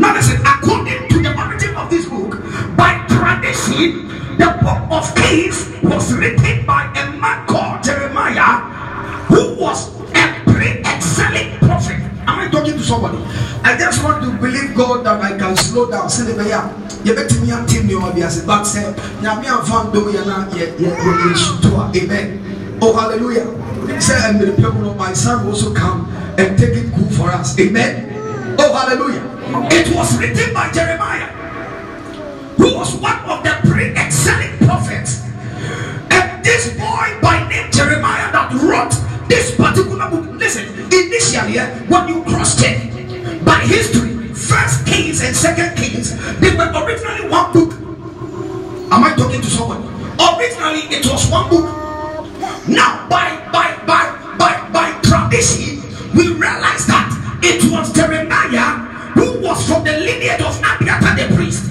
Now listen, according to the origin of this book, by tradition, the book of Kings was written by a man called Jeremiah, who was a pre-exilic prophet. Am I talking to somebody? I just want to believe God that I can slow down. Say the yeah, me and Tim you but uh, Yami and Fan do you not yet yet Amen. Oh hallelujah. Say and the people of my son also come and take it good for us. Amen. Oh hallelujah. It was written by Jeremiah, who was one of the pre-exilic prophets. And this boy by name Jeremiah that wrote this particular book. Listen, initially, eh, when you cross check by history, First Kings and Second Kings, they were originally one book. Am I talking to someone? Originally, it was one book. Now, by by by by by tradition, we realize that it was Jeremiah who was from the lineage of Abiathar the priest,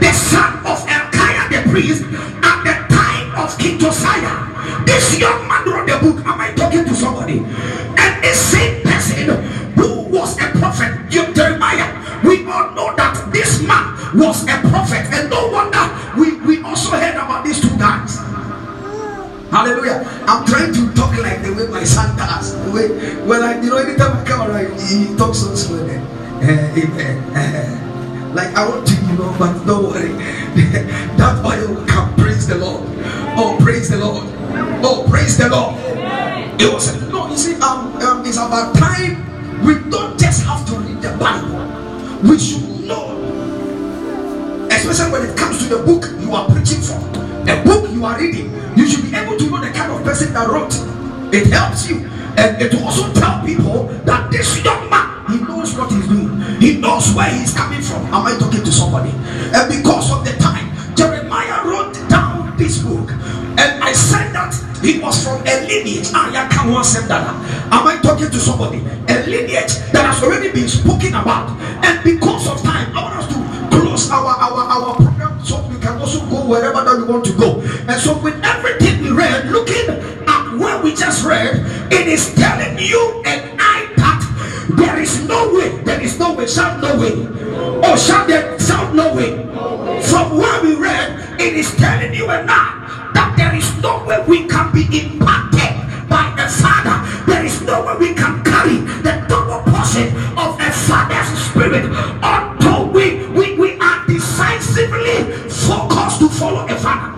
the son of Hilkiah the priest, at the time of King Josiah. This young man wrote the book. Am I talking to somebody? And the same person who was a prophet, Jeremiah, we all know that this man was a prophet, and no wonder we, we also heard about these two guys. Hallelujah. I'm trying to talk like the way my son does. The way, well, I, you know, anytime I come around, he, he talks so slowly. Amen. like I want to, you know, but don't worry. that oil can praise the Lord. Oh, praise the Lord. Oh, praise the Lord. It was no, you see, um, um, it's about time we don't just have to read the Bible. We should know, especially when it comes to the book you are preaching for, the book you are reading. You should be able to know the kind of person that wrote. It helps you, and it also tell people that this young man he knows what he's doing. He knows where he's coming from. Am I talking to somebody? And because of the time, Jeremiah wrote down this book. And I said that he was from a lineage. Ah, Am I talking to somebody? A lineage that has already been spoken about. And because of time, I want us to our our our program so we can also go wherever that we want to go. And so with everything we read, looking at what we just read, it is telling you and I that there is no way. There is no way. Shout no way. Oh, shout there. Shout no way. From where we read, it is telling you and I that there is no way we can be impacted by a father. There is no way we can carry the double portion of a father's spirit until decisively focused to follow a father.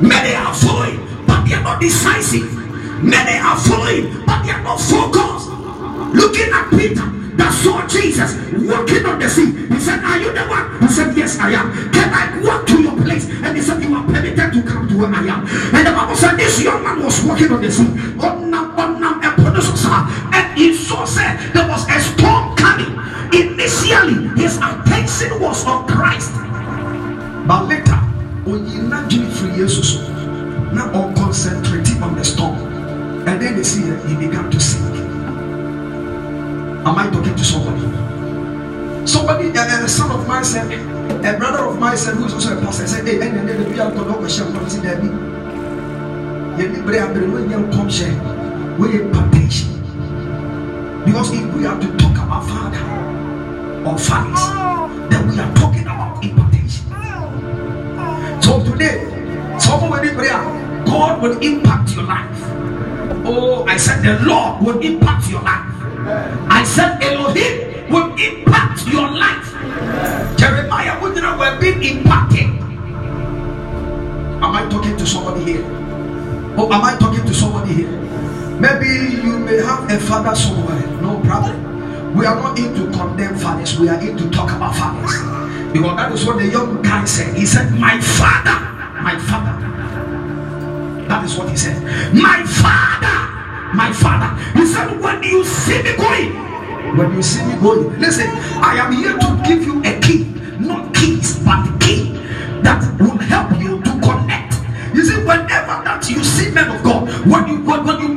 Many are following, but they are not decisive. Many are following, but they are not focused. Looking at Peter that saw Jesus walking on the sea. He said, Are you the one? He said, Yes, I am. Can I walk to your place? And he said, You are permitted to come to where I am. And the Bible said, This young man was walking on the sea. And he saw said there was a storm coming. Initially, his attention was on Christ. But later, when you not free Jesus, now on concentrating on the storm. And then they see that he began to sink. Am I talking to somebody? Somebody, uh, a son of mine said, a brother of mine said, who is also a pastor, said, Hey, and then we are going to share what is in there. You need to bring when you come share, we impartation. Because if we are to talk about Father or fathers, then we are talking about impartation. So today, somebody prayer, God will impact your life. Oh, I said the Lord will impact your life. I said Elohim will impact your life. Jeremiah would not have been impacted. Am I talking to somebody here? Oh, am I talking to somebody here? Maybe you may have a father somewhere, no problem. We are not in to condemn fathers, we are in to talk about fathers. Because that is what the young guy said. He said, My father, my father. That is what he said. My father, my father. He said, When you see me going, when you see me going, listen, I am here to give you a key, not keys, but key that will help you to connect. You see, whenever that you see men of God, when you when, when you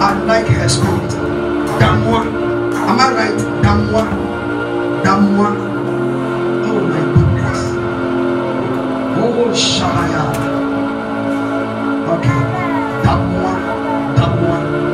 unlike her spirit. Damwa. Am I right? Damwa. Damwa. Oh my goodness. Oh Shaya. Okay. Damwa. Damwa.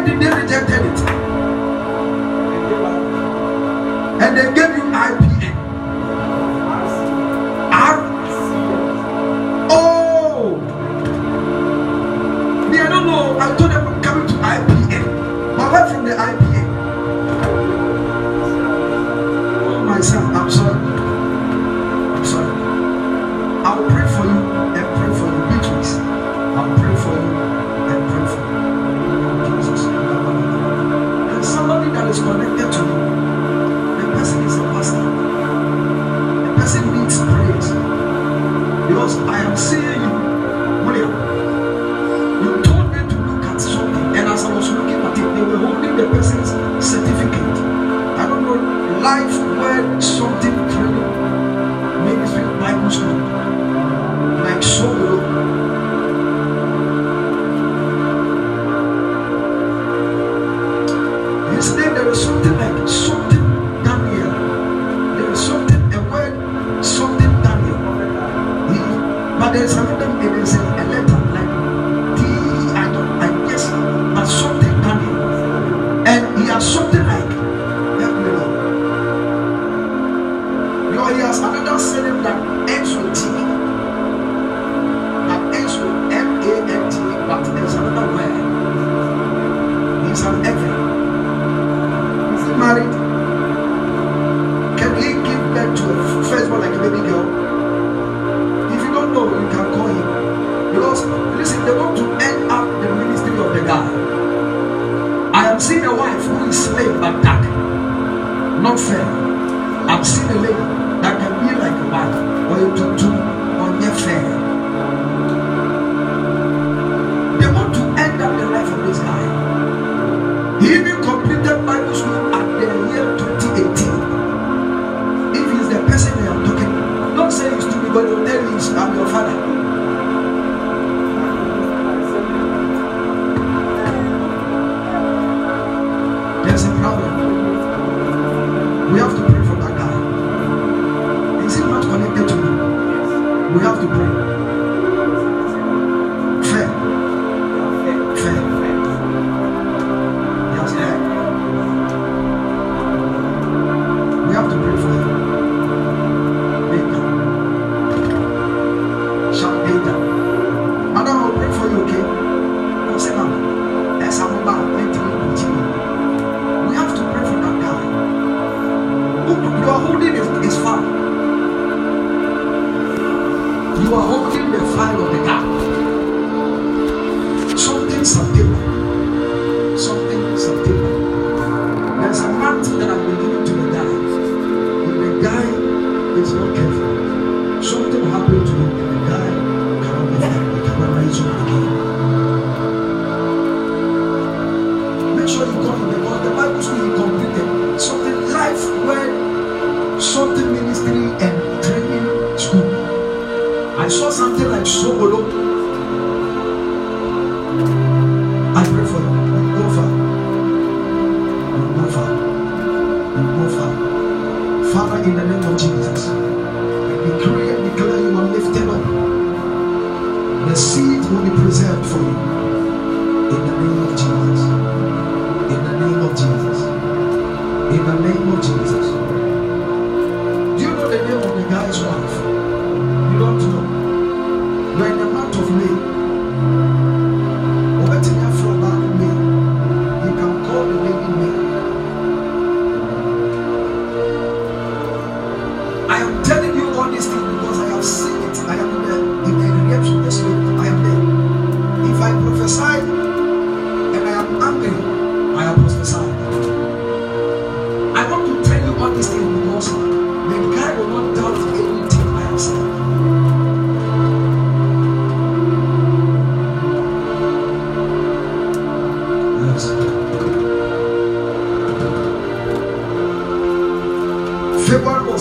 Why did they reject it? And they gave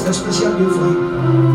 February was a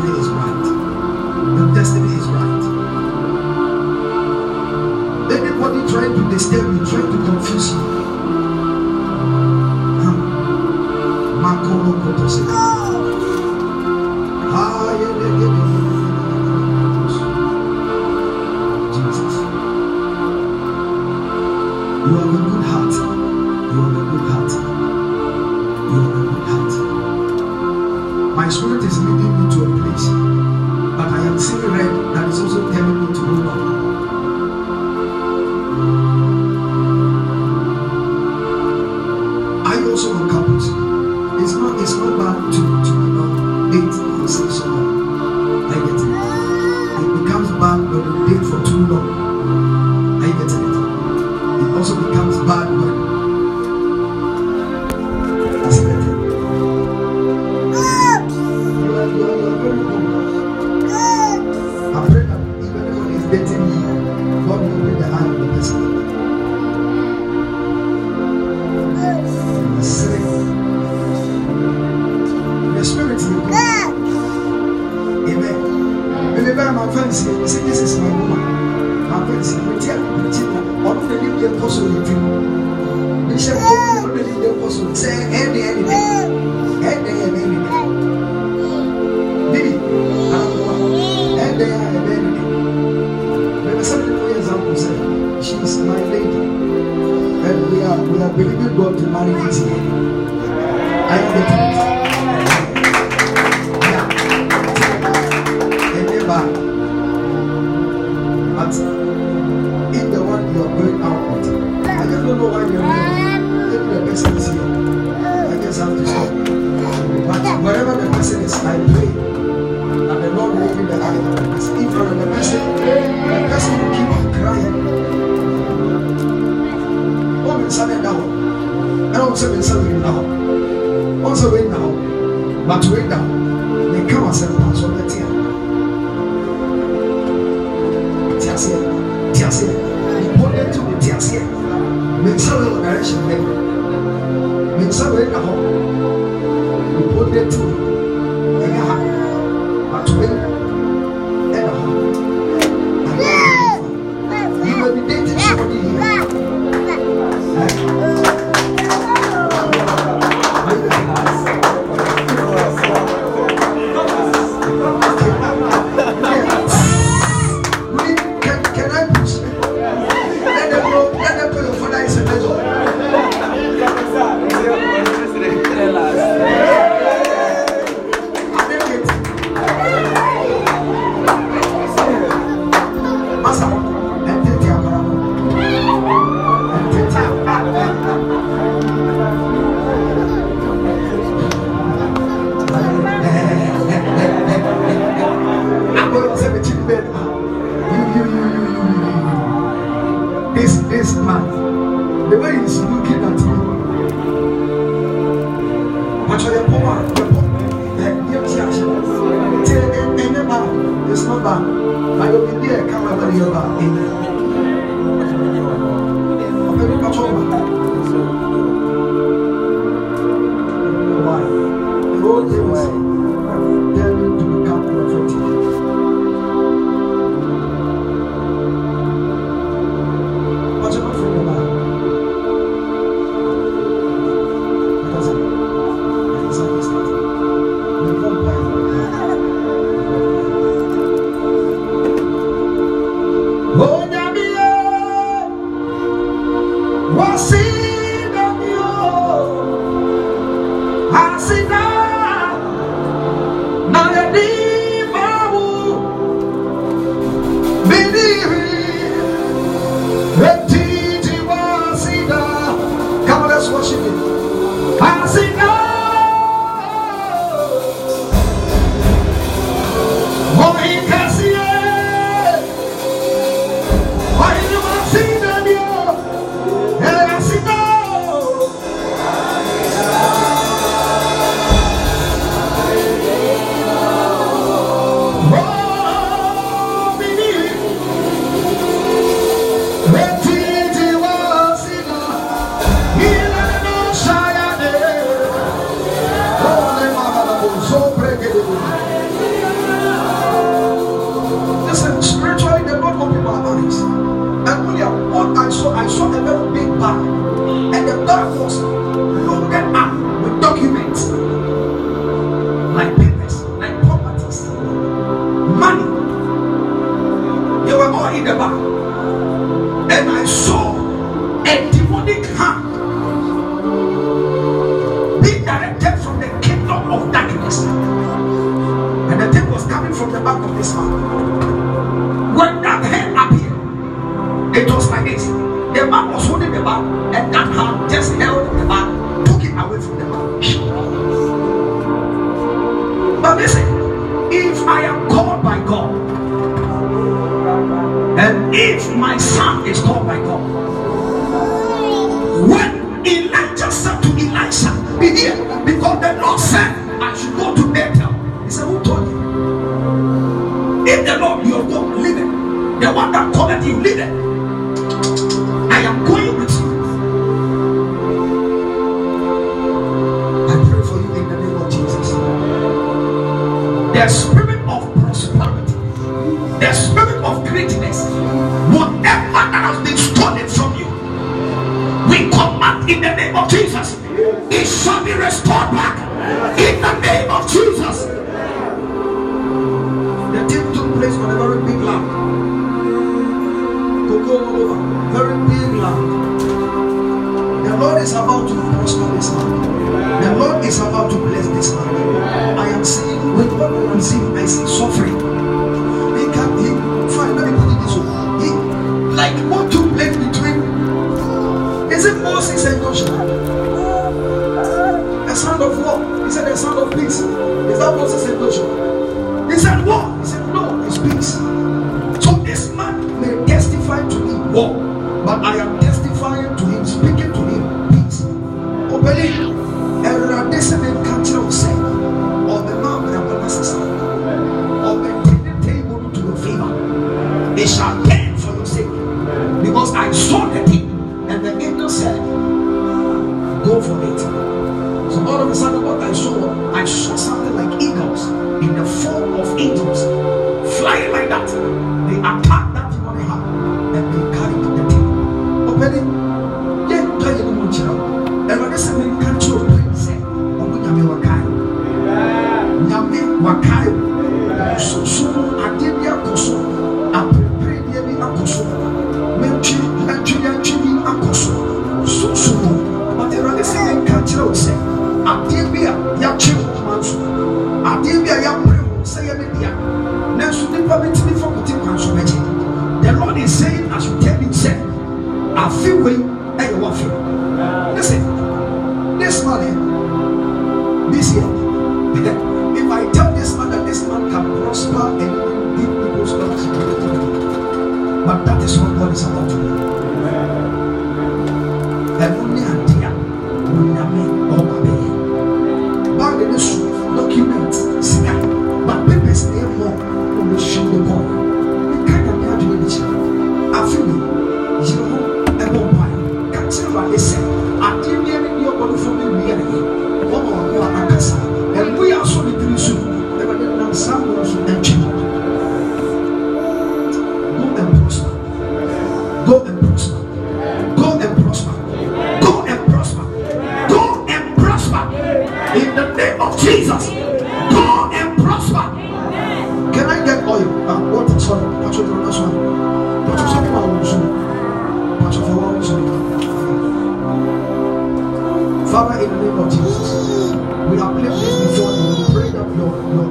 destiny is right. Your destiny is right. Anybody trying to disturb you, trying to confuse you. Makoro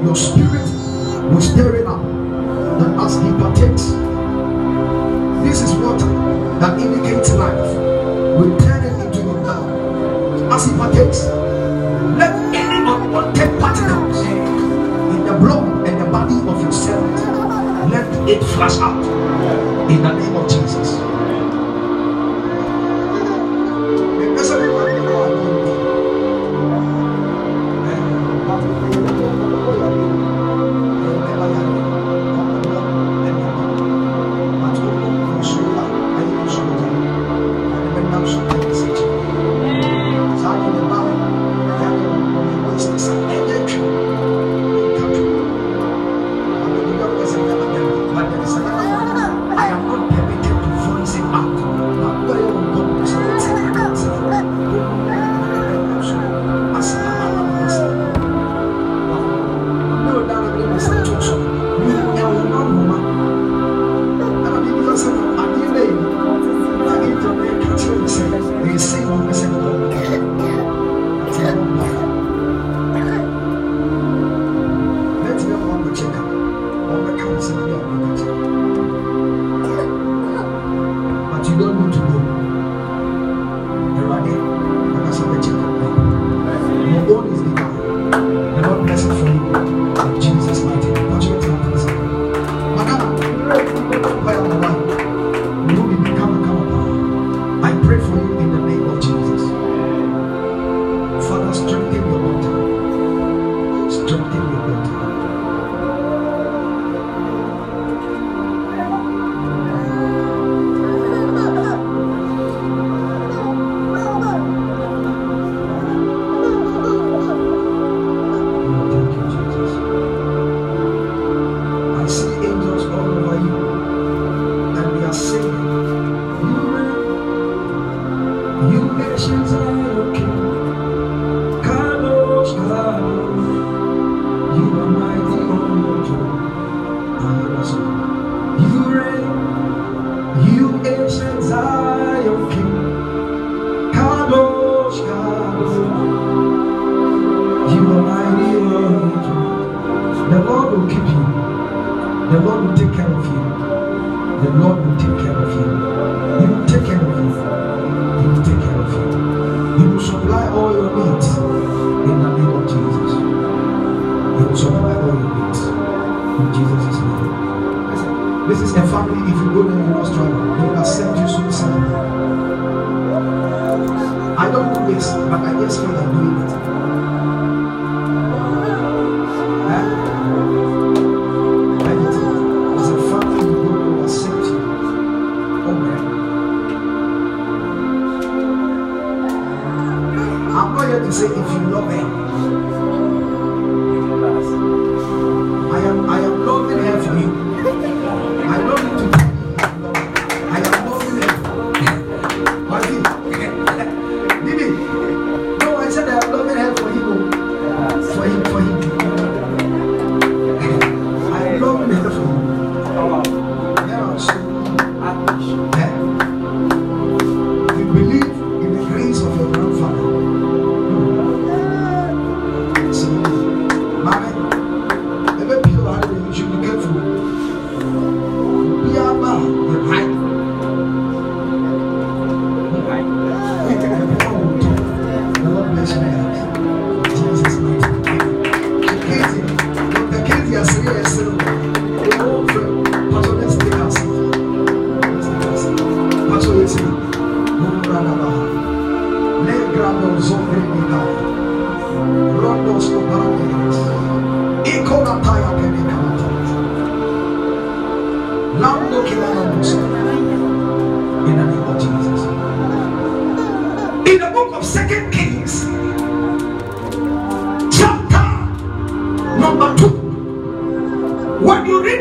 your spirit will stir it up. And as he partakes, this is water that indicates life. We turn it into blood. As he partakes, let any unwanted particles in the blood and the body of your servant, let it flash out. In the name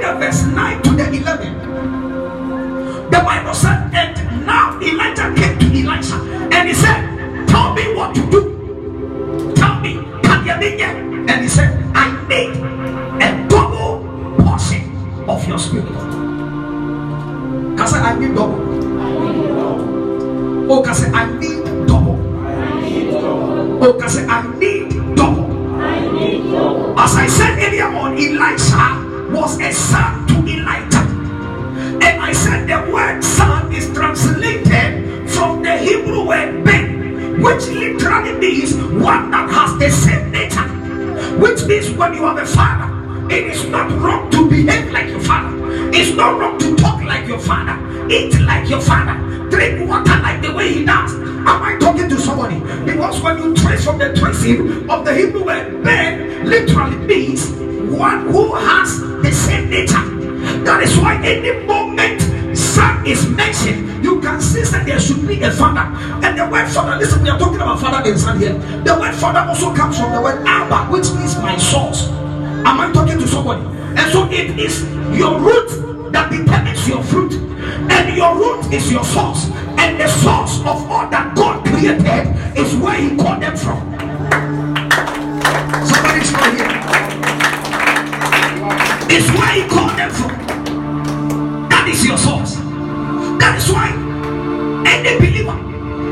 the verse 9 to the 11. The Bible said, And now Elijah came to Elisha and he said, Tell me what to do. Tell me, can you make? And he said, I need a double portion of your spirit. Because I need double. Oh, because I need double. Oh, because I need double. As I said earlier on, Elijah was a son to Elijah. And I said the word son is translated from the Hebrew word ben, which literally means one that has the same nature. Which means when you are a father, it is not wrong to behave like your father. It's not wrong to talk like your father. Eat like your father. Drink water like the way he does. Am I talking to somebody? Because when you trace from the tracing of the Hebrew word, ben literally means one who has the same nature. That is why any moment son is mentioned, you can see that there should be a father. And the word father, listen, we are talking about father and son here. The word father also comes from the word Abba, which means my source. Am I talking to somebody? And so it is your root that determines your fruit. And your root is your source. And the source of all that God created is where He called them from. Somebody's not here. It's where He called them from. That is your source. That is why any believer,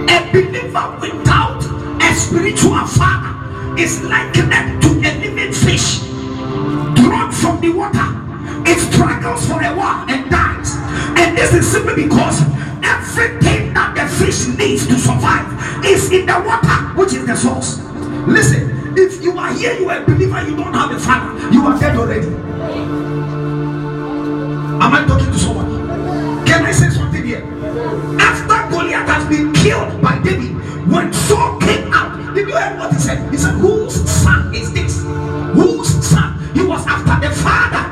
a believer without a spiritual father, is likened to a living fish drawn from the water. It struggles for a while and dies. And this is simply because everything that the fish needs to survive is in the water, which is the source. Listen, if you are here, you are a believer, you don't have a father, you are dead already. Am I talking to someone? Can I say something here? After Goliath has been killed by David, when Saul came out, did you hear what he said? He said, Whose son is this? Whose son? He was after the father.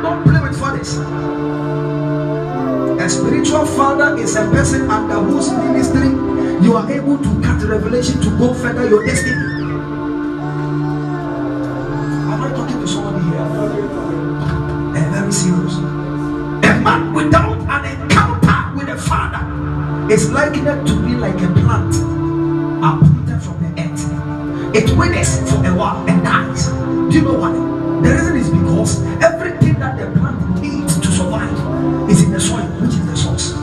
Don't play with fathers. A spiritual father is a person under whose ministry you are able to cut revelation to go further your destiny. Am I talking to somebody here? And very serious. Man without an encounter with a father is likened to be like a plant uprooted from the earth. It withers for a while and dies. Do you know why? The reason is because everything that the plant needs to survive is in the soil, which is the source.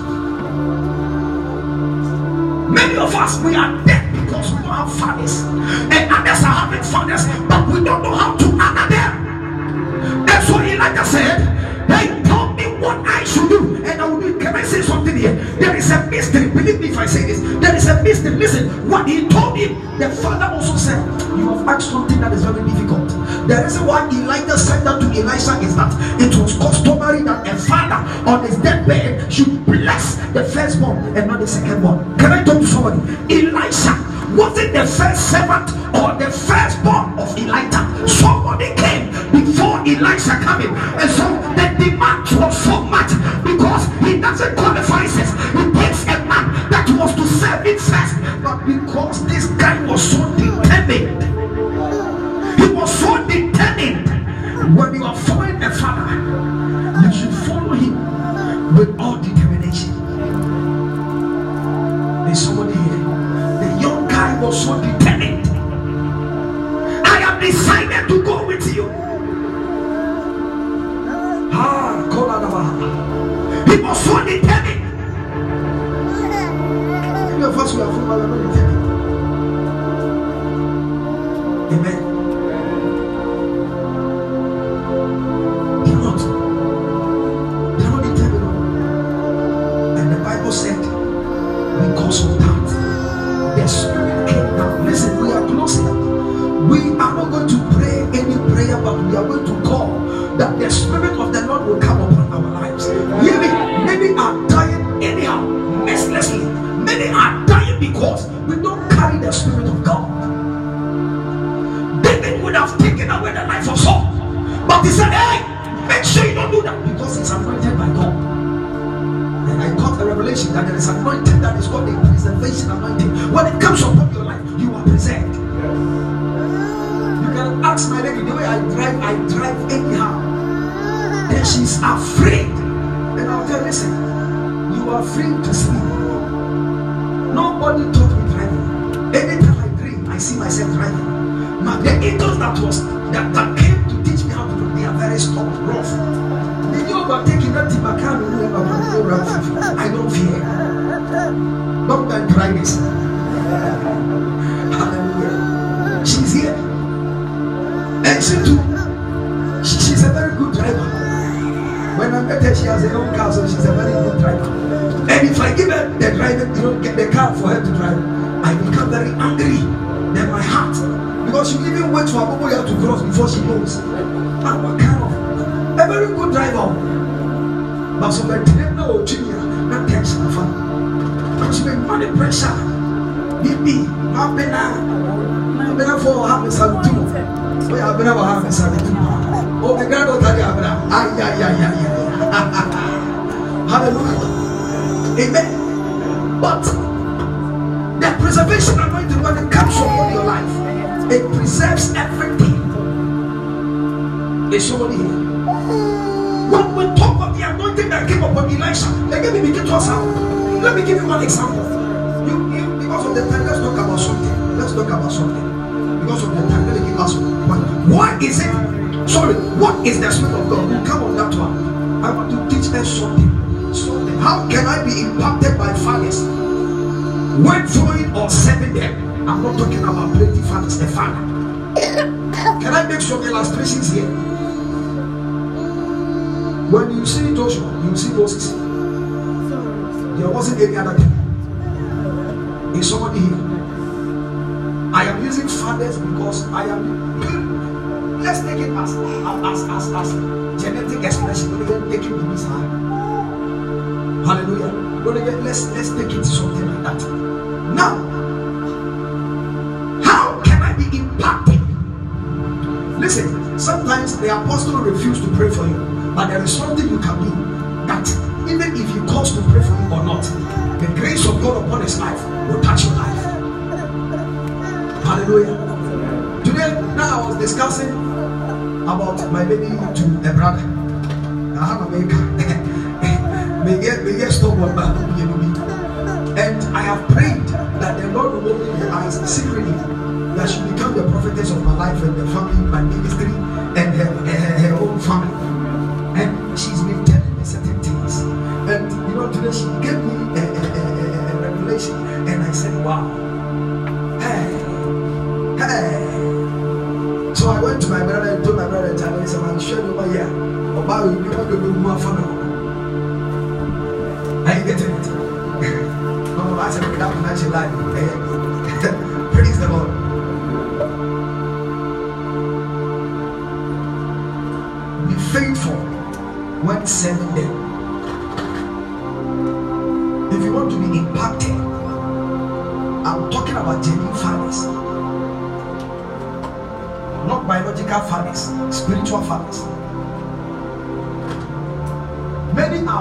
Many of us we are dead because we don't have fathers, and others are having fathers, but we don't know how to honor them. That's what Elijah said. What I should do, and I will do. Can I say something here? There is a mystery. Believe me if I say this. There is a mystery. Listen, what he told him, the father also said, You have asked something that is very difficult. The reason why Elijah said that to Elisha is that it was customary that a father on his deathbed should bless the firstborn and not the secondborn. Can I talk to somebody? Elisha wasn't the first servant or the firstborn of Elijah. Somebody came before Elisha coming, and so the demand was so much because he doesn't qualify. Says he takes a man that was to serve him first, but because this guy was so determined, he was so determined. When you are following a father, you should follow him with all determination. There's somebody here. The young guy was so determined. I have decided to go with you. He determined. Amen. And the Bible said, because of that, the Spirit. Listen, we are closing. We are not going to pray any prayer, but we are going to call that the Spirit of our lives. Really, many are dying anyhow, mercilessly. Many are dying because we don't carry the Spirit of God. David would have taken away the life of Saul, but he said, Hey, make sure you don't do that because he's anointed by God. And I got a revelation that there is anointing that is called a preservation anointing. When it comes upon your life, you are preserved. You can ask my lady the way I drive, I drive anyhow. Then she's afraid. And I'll tell her, listen, you are free to sleep. Nobody taught me driving. Anytime I dream, I see myself driving. Now the angels that was that, that came to teach me how to do, are very strong, rough. They know about taking that tip, I can't remember the rough. I don't fear. Go and try this. Hallelujah. listen to. She, I her, she has her own car, so she's a very good driver. And if I give her the driver, you know, get the car for her to drive, I become very angry. Then my heart, because she even wait for Aboboya to cross before she knows. And ah, what kind of a very good driver. But so that didn't know junior, not tension of her. Because she been money pressure. Bibi, Abena, Abena for having some too. Oh, yeah, Abena for having some too. Oh, the granddaughter, Abena. Ay, ay, ay, ay, ay. Hallelujah. Amen. But the preservation anointing, when it comes upon your life, it preserves everything. Is somebody here? When we talk of the anointing that came upon Elisha, let me begin to us. Let me give you one example. You, you, because of the time, let's talk about something. Let's talk about something. Because of the time, let me give us one. Why is it? Sorry, what is the spirit of God? Come on that one. Teach them something. Something. How can I be impacted by fathers? When following or serving them, I'm not talking about plenty fathers, the father. Can I make some illustrations here? When you see Joshua, you see Moses. There wasn't any other thing. Is somebody here? I am using fathers because I am. Let's take it as as as as genetic expression. Don't even take it in this hand. Hallelujah. Don't even let's let's take it something like that. Now, how can I be impacted? Listen, sometimes the apostle refused to pray for you. But there is something you can do that even if he calls to pray for you or not, the grace of God upon his life will touch your life. Hallelujah. Today, now I was discussing about my baby to a brother. I have a maker. May get may get stop one back. And I have prayed that the Lord will open her eyes secretly that she become the prophetess of my life and the family, my ministry,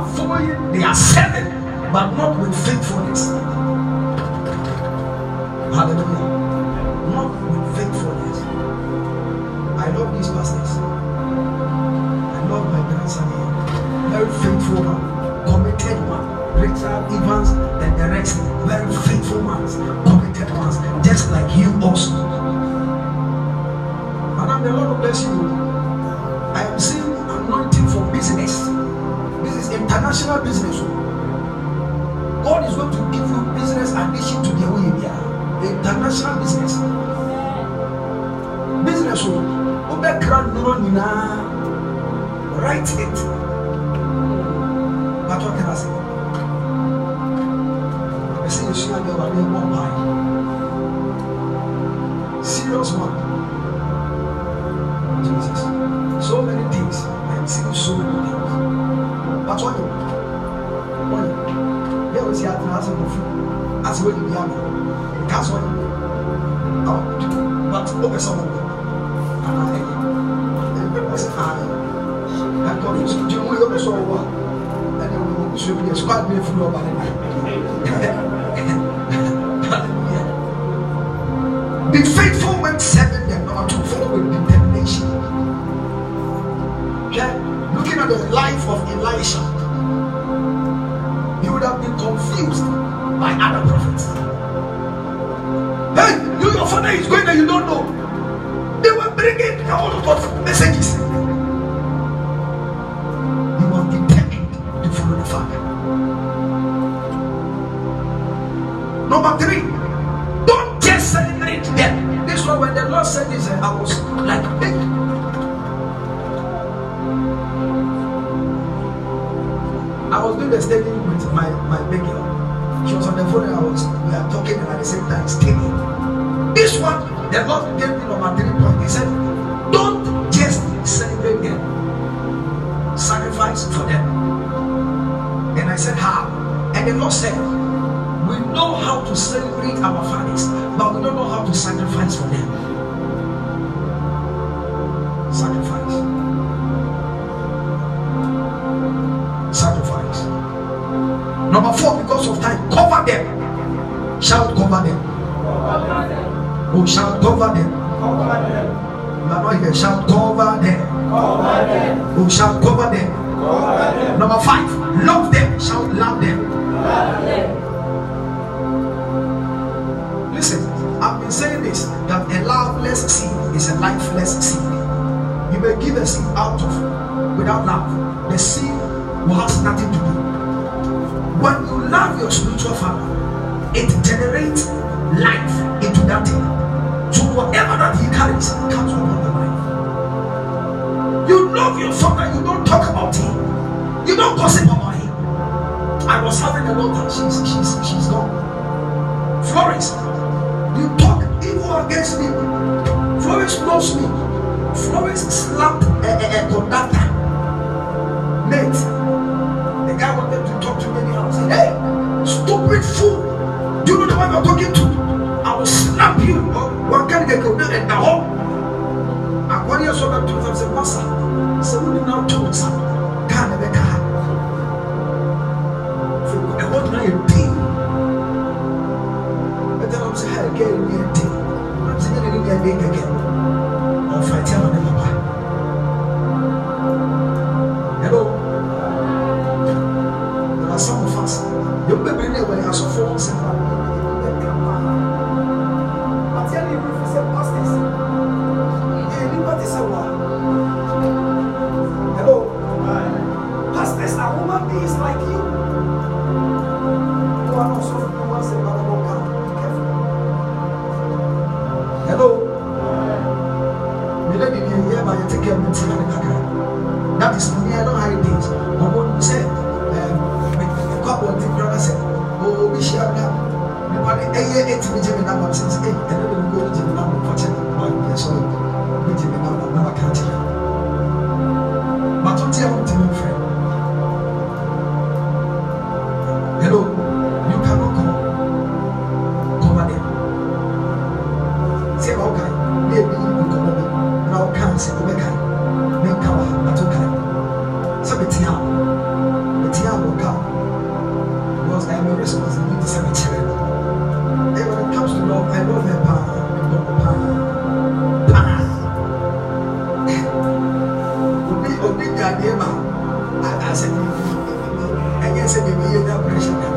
are they are serving, but not with faithfulness. Obekra nuro nyinaa write it. I say you should have one one by. Serious one. Jesus. So many things. I am seeing so many things. But what? What? There was here as a food. As in the army. That's what. Oh, but over someone. And God was doing what you saw. And then we should be a squad. shall cover them. Number five, love them, shall love them. love them. Listen, I've been saying this that a loveless seed is a lifeless seed. You may give a seed out of without love, the seed will have nothing to do. When you love your spiritual father, sɛ biribi yɛ da pressure da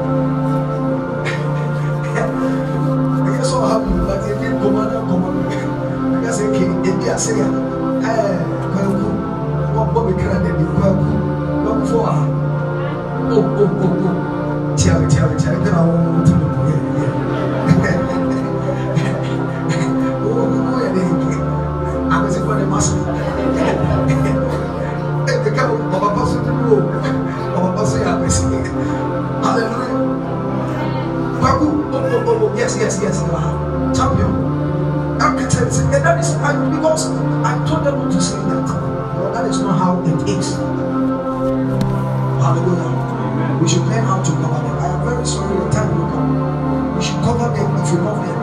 ɛyɛ sɛ ɔha mu but ebi nkɔmmɔ na nkɔmmɔ no Because I told them not to say that. But that is not how it is. Hallelujah. Amen. We should learn how to cover them. I am very sorry your time will come. We should cover them if you love them.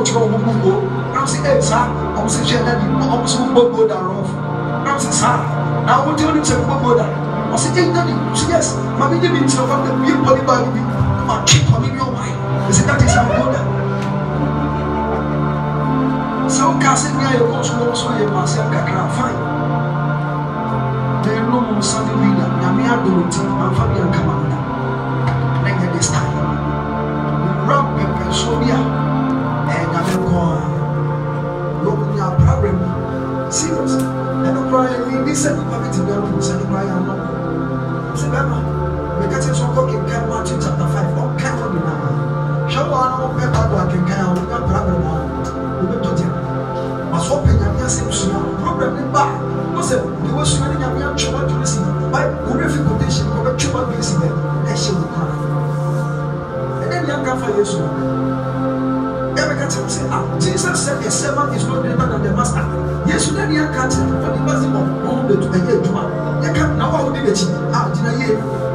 ɔkyerɛ wɔn gbogbo. Na ɔsi ɛ saa ɔmo si hyɛ ɛdi na ɔmo si gbogbo da rɔfo na ɔsi saa na ɔmo ti ɔni sɛ gbogbo you, ɔsi ɛ nani ɔsi yɛs maame de mi ntina fam de bie pɔli baa bi na ma twi pɔli bi ɔmo ayi ɛsi dati sa gbogbo da sɛ o kaa sɛ ni ayɛ kɔ so wɔn so yɛ paase kakra fain bɛn nom nsa de wi da nyame adoro ti anfa bi ankama na ɛnyɛ de style wura pɛpɛ so bi a. ni sɛ nipa bi ti bɛrɛ sɛ nipa yɛ anɔ sɛ bɛrɛ mɛka kyerɛ sɛ ɔkɔ kenkan matthew chapter five ɔkan wɔ nyinaa hwɛ wɔ ano ɔbɛ bago akenkan a ɔbɛ brabɛ ma ɔbɛ tɔ gyɛ asɔ ɔpɛ nyame asɛm sua program ni ba mo sɛ deɛ wɔsua ne nyame atwam adwene si bai wɔn efi quotation mu ɔbɛtwam adwene si bɛ ɛhyɛ wɔ kora ɛnɛ ni aka fa yɛ sua ɛbɛka kyerɛ sɛ ah jesus said "A servant is not greater than the master yesu ne ni aka kyerɛ ah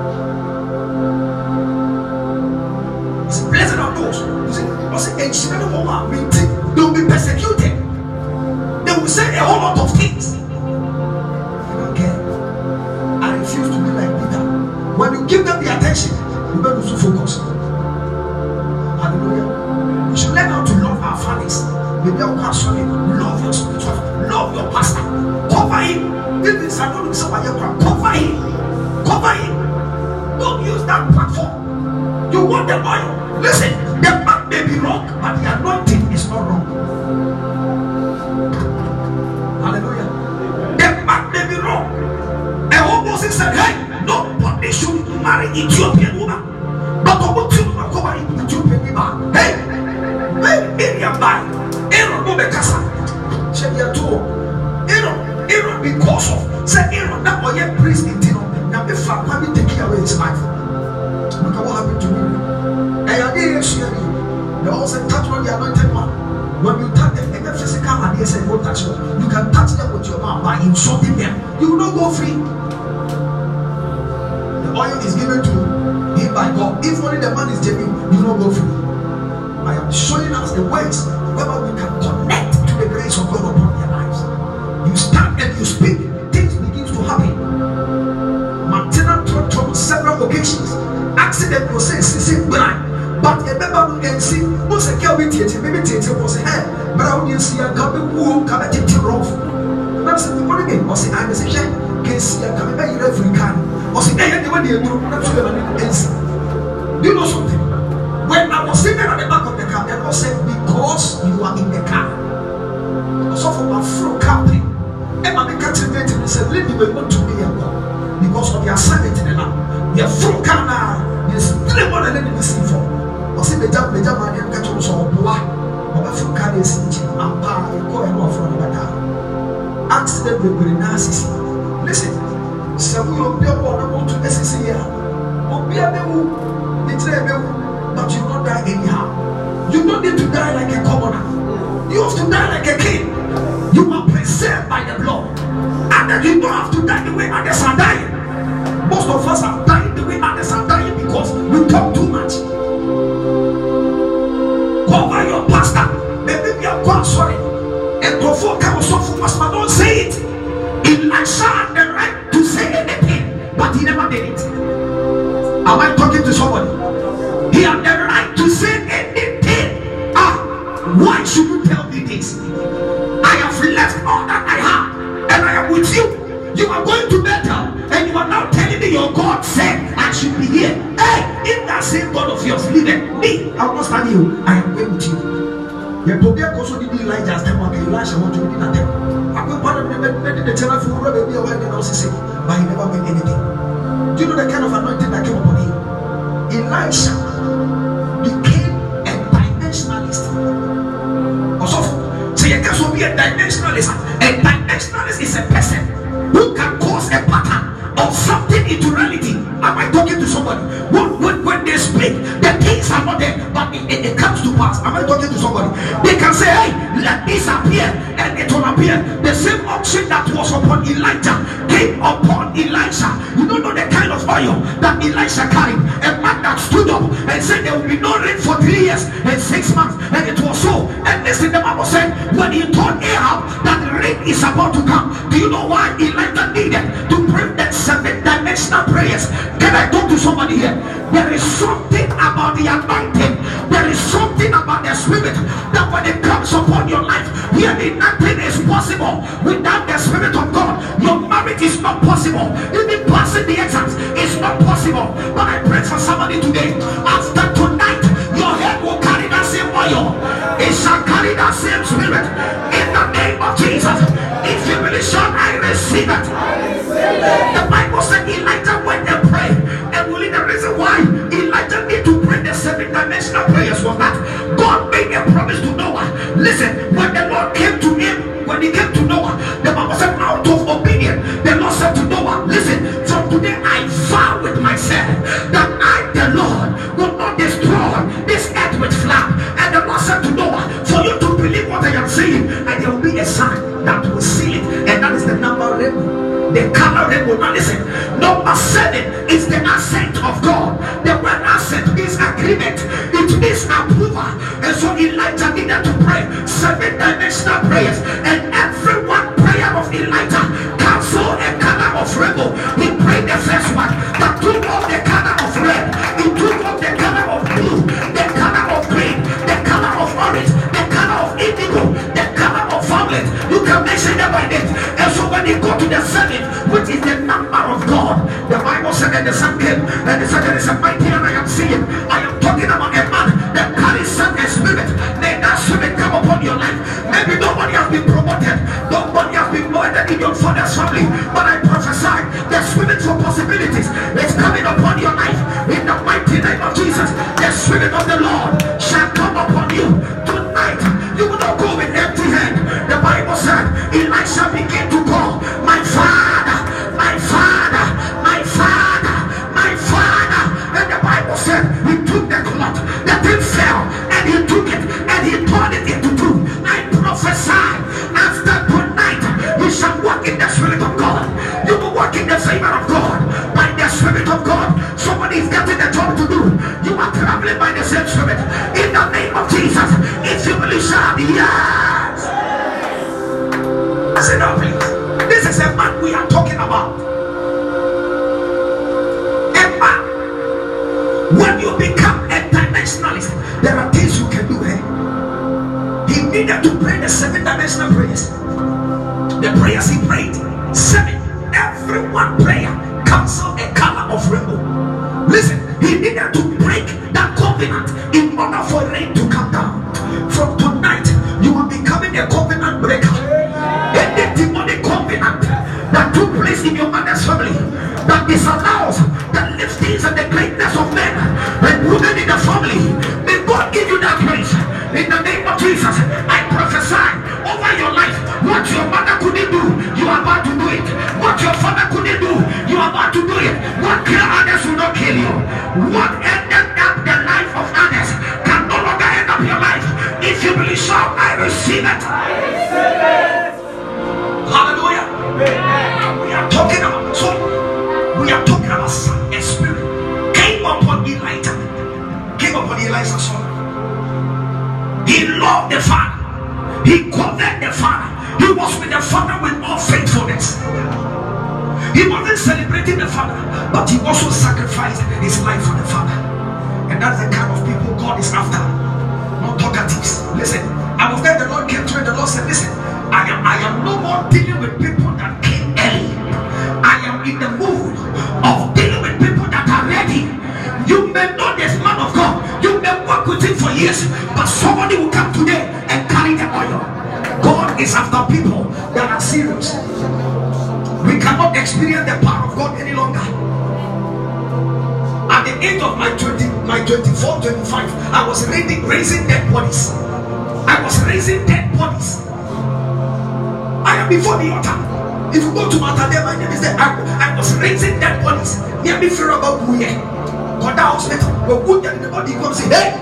anyhow You don't need to die like a commoner you have to die like a king you are preserved by the blood and then you don't have to die the way others are dying most of us are dying the way others are dying because we talk too much cover your pastor. Maybe we are quite sorry. And before come so for pastor, don't say it. Elisha had the right to say anything, but he never did it. Am I talking to somebody? Are going to battle, and you are now telling me your God said I should be here. Hey, if that same God of yours living me, I will not stand you. I am going with you. yɛ to bi akɔso di di elijah asɛm aka elisha wɔn to di na tɛm akɔkɔ na mɛ mɛ de the kyɛnɛ fi wura baabi a wɔyɛ de na ɔsisi but he never made anything do you know the kind of anointing that came upon him elisha became a dimensionalist ɔsɔfo sɛ yɛ kɛ so bi a dimensionalist a dimensionalist is a person who can cause a pattern of something into reality? Am I talking to somebody? When when when they speak the things are not there but it, it, it comes to pass. Am I talking to somebody? They can say hey let this appear and it will appear. The same unction that was upon Elijah came upon Elisha. You don't know the kind of oil that Elisha carried. A man that stood up and said there will be no rain for three years and six months. And it was so. And listen the Bible said when he told Ahab that rain is about to come do you know why Elijah needed to pray that seven dimensional prayers? Can I talk to somebody here? There is something about the anointing. There is something about the spirit that when it comes upon your life really nothing is possible without the spirit of God. Your marriage it's not possible. Even passing the exams is not possible. But I pray for somebody today. After tonight, your head will carry that same oil. It shall carry that same spirit. In the name of Jesus. If you really shall, I receive it. The Bible said Elijah went and prayed. And within the reason why Elijah need to pray the seven dimensional prayers was that God made a promise to Noah. Listen, when the Lord came to him, when he came to Noah, the Bible said out of obedience, the myself that I, the Lord, will not destroy this earth with flood. And the Lord said to Noah, For you to believe what I am saying, and there will be a sign that will seal it, and that is the number rainbow. The color rainbow. Now listen, number seven is the assent of God. The word assent is agreement, it is approval. And so Elijah needed to pray seven dimensional prayers, and every one prayer of Elijah cancel a color of rainbow. He prayed the first one that took off the color of red, he took off the color of blue, the color of green, the color of orange, the color of indigo, the color of violet. You can mention them by name. And so when you go to the seven, which is the number of God, the Bible said that the sun came and the there is a mighty and I am seeing. I am talking about a man that carries such spirit. May that spirit come upon your life. Maybe nobody has been promoted, nobody promoted in your father's family, but I prophesy the spirit for possibilities is coming upon your life in the mighty name of Jesus. The spirit of the Lord shall come upon you tonight. You will not go with empty hand. The Bible said Elisha began to of God. Somebody is getting a job to do. You are traveling by the same spirit. In the name of Jesus, it's you be yes. Sit down, please. This is a man we are talking about. A man. When you become a dimensionalist, there are things you can do. here. He needed to pray the seven dimensional prayers. The prayers he prayed, seven. Every one prayer cancel a color of rainbow. Listen, he needed to break that covenant in order for rain to come down. From tonight, you are becoming a covenant God is after. If you go to Mata, there my name is there. I, I was raising dead bodies. Near me, fear about Buye. God hospital. We're good and the body comes in. Hey!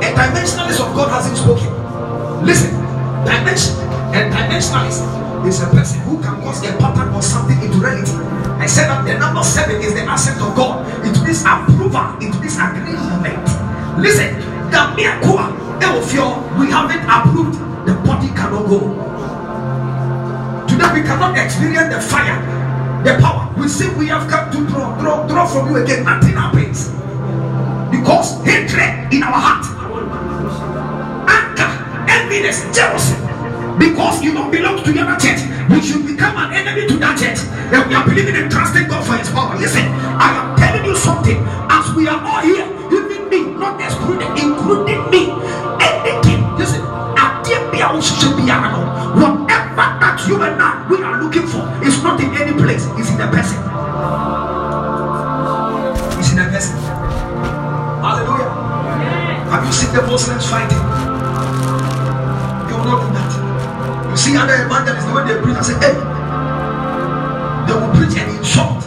A dimensionalist of God hasn't spoken. Listen, dimension and dimensionalist is a person who can cause a pattern or something into reality. I said that the number seven is the asset of God. It means approval, it means agreement. Listen, the your we haven't approved, body cannot go. Today we cannot experience the fire, the power. We say we have come to draw, draw, draw from you again. Nothing happens because hatred in our heart, anger, enviness, jealousy because you don't belong to the other church. We should become an enemy to that church. And we are believing and trusting God for his power. Listen, I am telling you something. As we are all here, even me, not excluded, including me, It's not in any place, it's in the person. It's in the person. Hallelujah. Have you seen the Muslims fighting? They will not do that. You see other evangelists, the way they preach, I say, hey, they will preach and insult.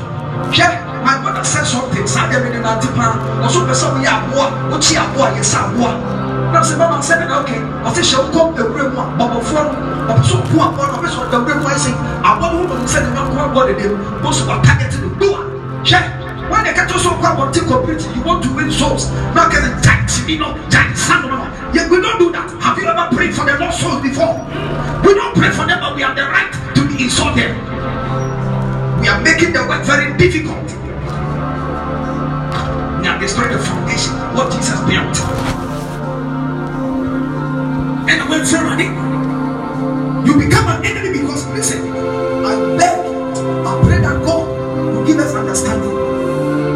Yeah, my mother said something, Sadam in an antipan, or so person we have war, what she war, yes, I war. Now, say, Mama said, okay, I say, she'll come the room, but before. No ɔpɛ sɛ ɔda awura mu ayɛ sɛ aboa no wonom sɛ ne nyɔnko aboa dede mu bo so ɔtarget no boa hwɛ when they get to so called multi community, you want to win souls. Get a giant, you know, giant son. Yeah, we don't do that. Have you ever prayed for the lost souls before? We don't pray for them, but we have the right to insult them. We are making the work very difficult. We are destroying the foundation, what Jesus built. And when somebody, you become an enemy because, listen, I beg, I pray that God will give us understanding.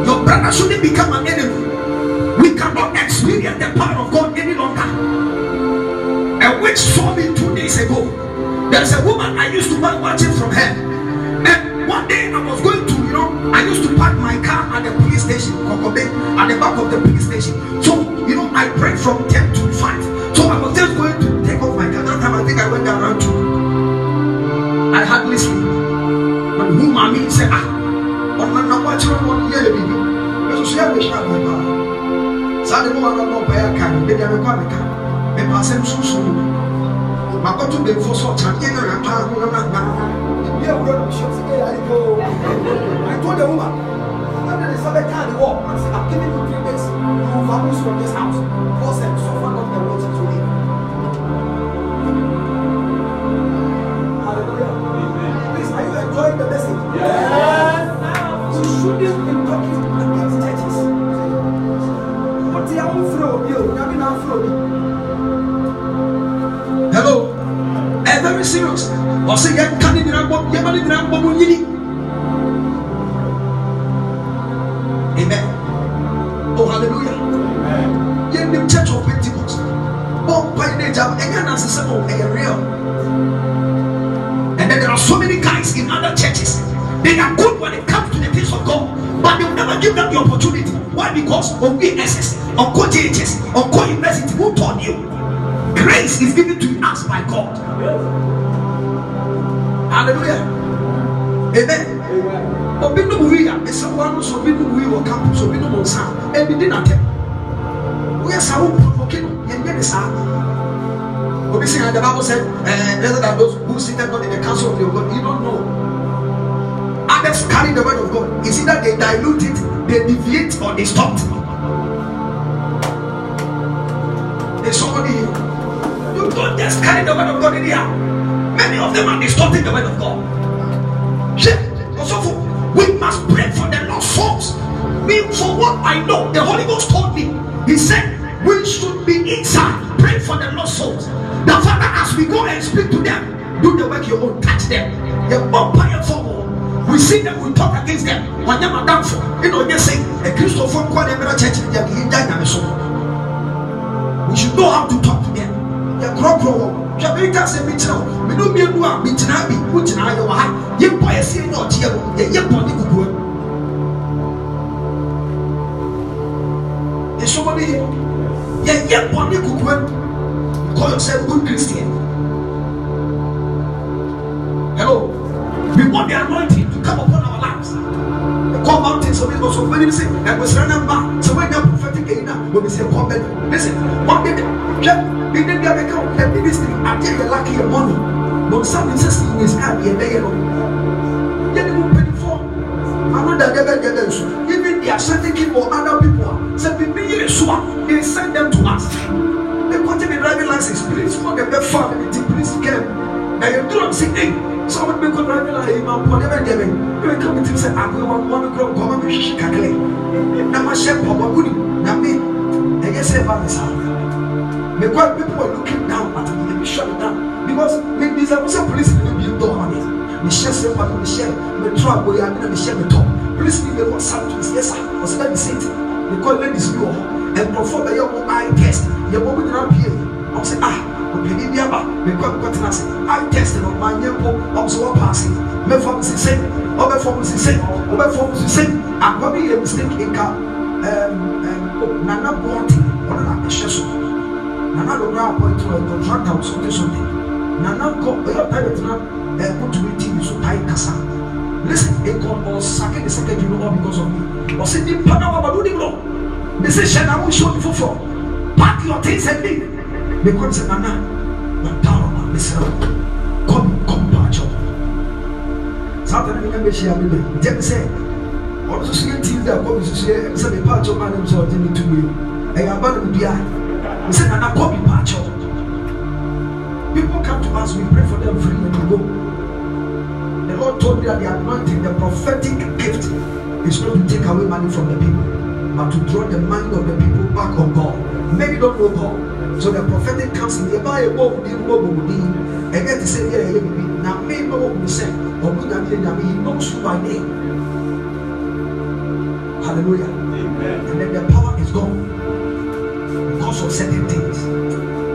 Your brother shouldn't become an enemy. We cannot experience the power of God any longer. A witch saw me two days ago. There's a woman I used to buy watches from her. And one day I was going to, you know, I used to park my car at the police station, Kokobe, at the back of the police station. So, you know, I prayed from 10 to 5. So I was just going to take off my car. That time I think I went around 2. I hardly sleep. But who mommy said, ah, ɔno na wakyerɛ no ɔno yɛyɛ biribi ɛso so yɛbɛhyɛ agɔ paa saa de wa no ɔbɛyɛ aka no bɛdi amekɔ ameka mɛpa asɛm sunsun mu makɔto bɛmfo so ɔkyadeɛ no na paa ho nam agba bi awura no hyɛ sɛ ɛyɛ ayiko I told the woman that the the war and I'm giving you three days will vamoose from this house. Force them suffer not the water to live serious. I say you can't even remember. You can't even remember when you Amen. Oh hallelujah. Amen. You're in the church of Pentecost. Oh, by the job, and you're not oh, you're real. And then there are so many guys in other churches. They are good when it comes to the things of God, but they will never give them the opportunity. Why? Because of VSS, of JHS, of wi a esa no so bi no wi wɔ campus obi no mo nsa ebi di na tɛm woyɛ saa wo provoke no yɛn nyɛ ne saa obi sing the bible said uh, blessed are those who seated not in the council of your God you don't know others carry the word of God. It's either they dilute it, they deviate, or they stop. There's somebody here. You don't just carry the word of God in here. Many of them are distorting the word of God. I know, the Holy Ghost told me. He said we should be inside, pray for the lost souls. The Father, as we go and speak to them, do the work you own, touch them. The vampire for we see them, we talk against them. When you're madam for, you know, they say, a Christopher Kwan church, they are being done. we should know how to talk to them. The crop row, Jamaica say, me tell, me no me no, me tina be, put in our heart, you buy a seal not here, ye pony good. There's somebody here, ye ye pony good. Call yourself good Christian. Hello, we want the anointing to come upon our lives. The call mountains of Israel. So when you say, and we surrender back, so when you're prophetic in when we say, come back, listen, one day, yeah, in the day, they come, the ministry, I tell you, lucky your money. No, something says in his hand, you're there. Yeah, they won't pay for. I know that they get them. Even the ascetic or other people, say, be me, they send them to us. They continue driving license, please, for the best family, please, get Now you don't say, hey, sọmọ mi kọ driving line ma pọ ne bẹ jẹ mi ne bẹ kàn mi ti sẹ àgbẹ̀ wọn wọn mi kọ nkọ mi hyehyẹ kakra na ma hyẹ pọpọ wuli na mi ẹ yẹ sẹ ẹ ba mi sa mi kọ people were looking down at me. They be shut down because mi mi sẹ sẹ police ni bi dọ ọ ni mi hyẹ sẹ pa mi hyẹ mi tọ agbo ya mi na mi hyẹ mi tọ police ni mi wọ sam to mi yẹ sa ọsẹ bẹ mi sẹ ti kọ ladies bi wọ hɔ nkurɔfoɔ bɛyɛ wɔn eye test. Yɛ wɔn nyinaa pie wɔn sɛ ah ɔpanin bi aba mekɔ mekɔ tena ase eye test no ɔman nyɛ mpo wɔn sɛ wɔn paase mɛfɔ mu sise ɔbɛfɔ mu sise ɔbɛfɔ mu sise akɔ bi yɛ mistake nka ɛɛm ɛɛm nana bɔɔte ɔno na ɛhyɛ so nana lɔrɔ apɔnti wɔ contractor so de so de nana nkɔ ɔyɛ pirate na ɛɛ kutumi tv so pae kasa Listen, a God was sacking the secretary all because of me. Or say, Deep Pana Wabadu Diblo. They say, Shana will show you for Pack your things and leave. Because it's Nana, my power, my Mr. Come, come, Pacho. Something I remember she had been. Tell me, say, ɔno nso yɛ tii dɛ kɔbi soso yɛ sɛ mepa akyɛw ma ne m sɛ ɔgye ne tumi ɛyɛ aba no bia mesɛ nana kɔbi pa akyɛw people come to us we pray for them free and we go the lord told me that the anointing the prophetic gift is not to take away money from the people but to draw the mind of the people back on God many don't know God so the prophetic comes in yɛba yɛ bɔ wudi bɔ bɔ wudi ɛyɛ te sɛ yɛ ɛyɛ bibi na me bɛ wɔ wudi sɛ ɔmo nyame yɛ nyame he knows you by name Hallelujah. Amen. And then the power is gone because of certain things.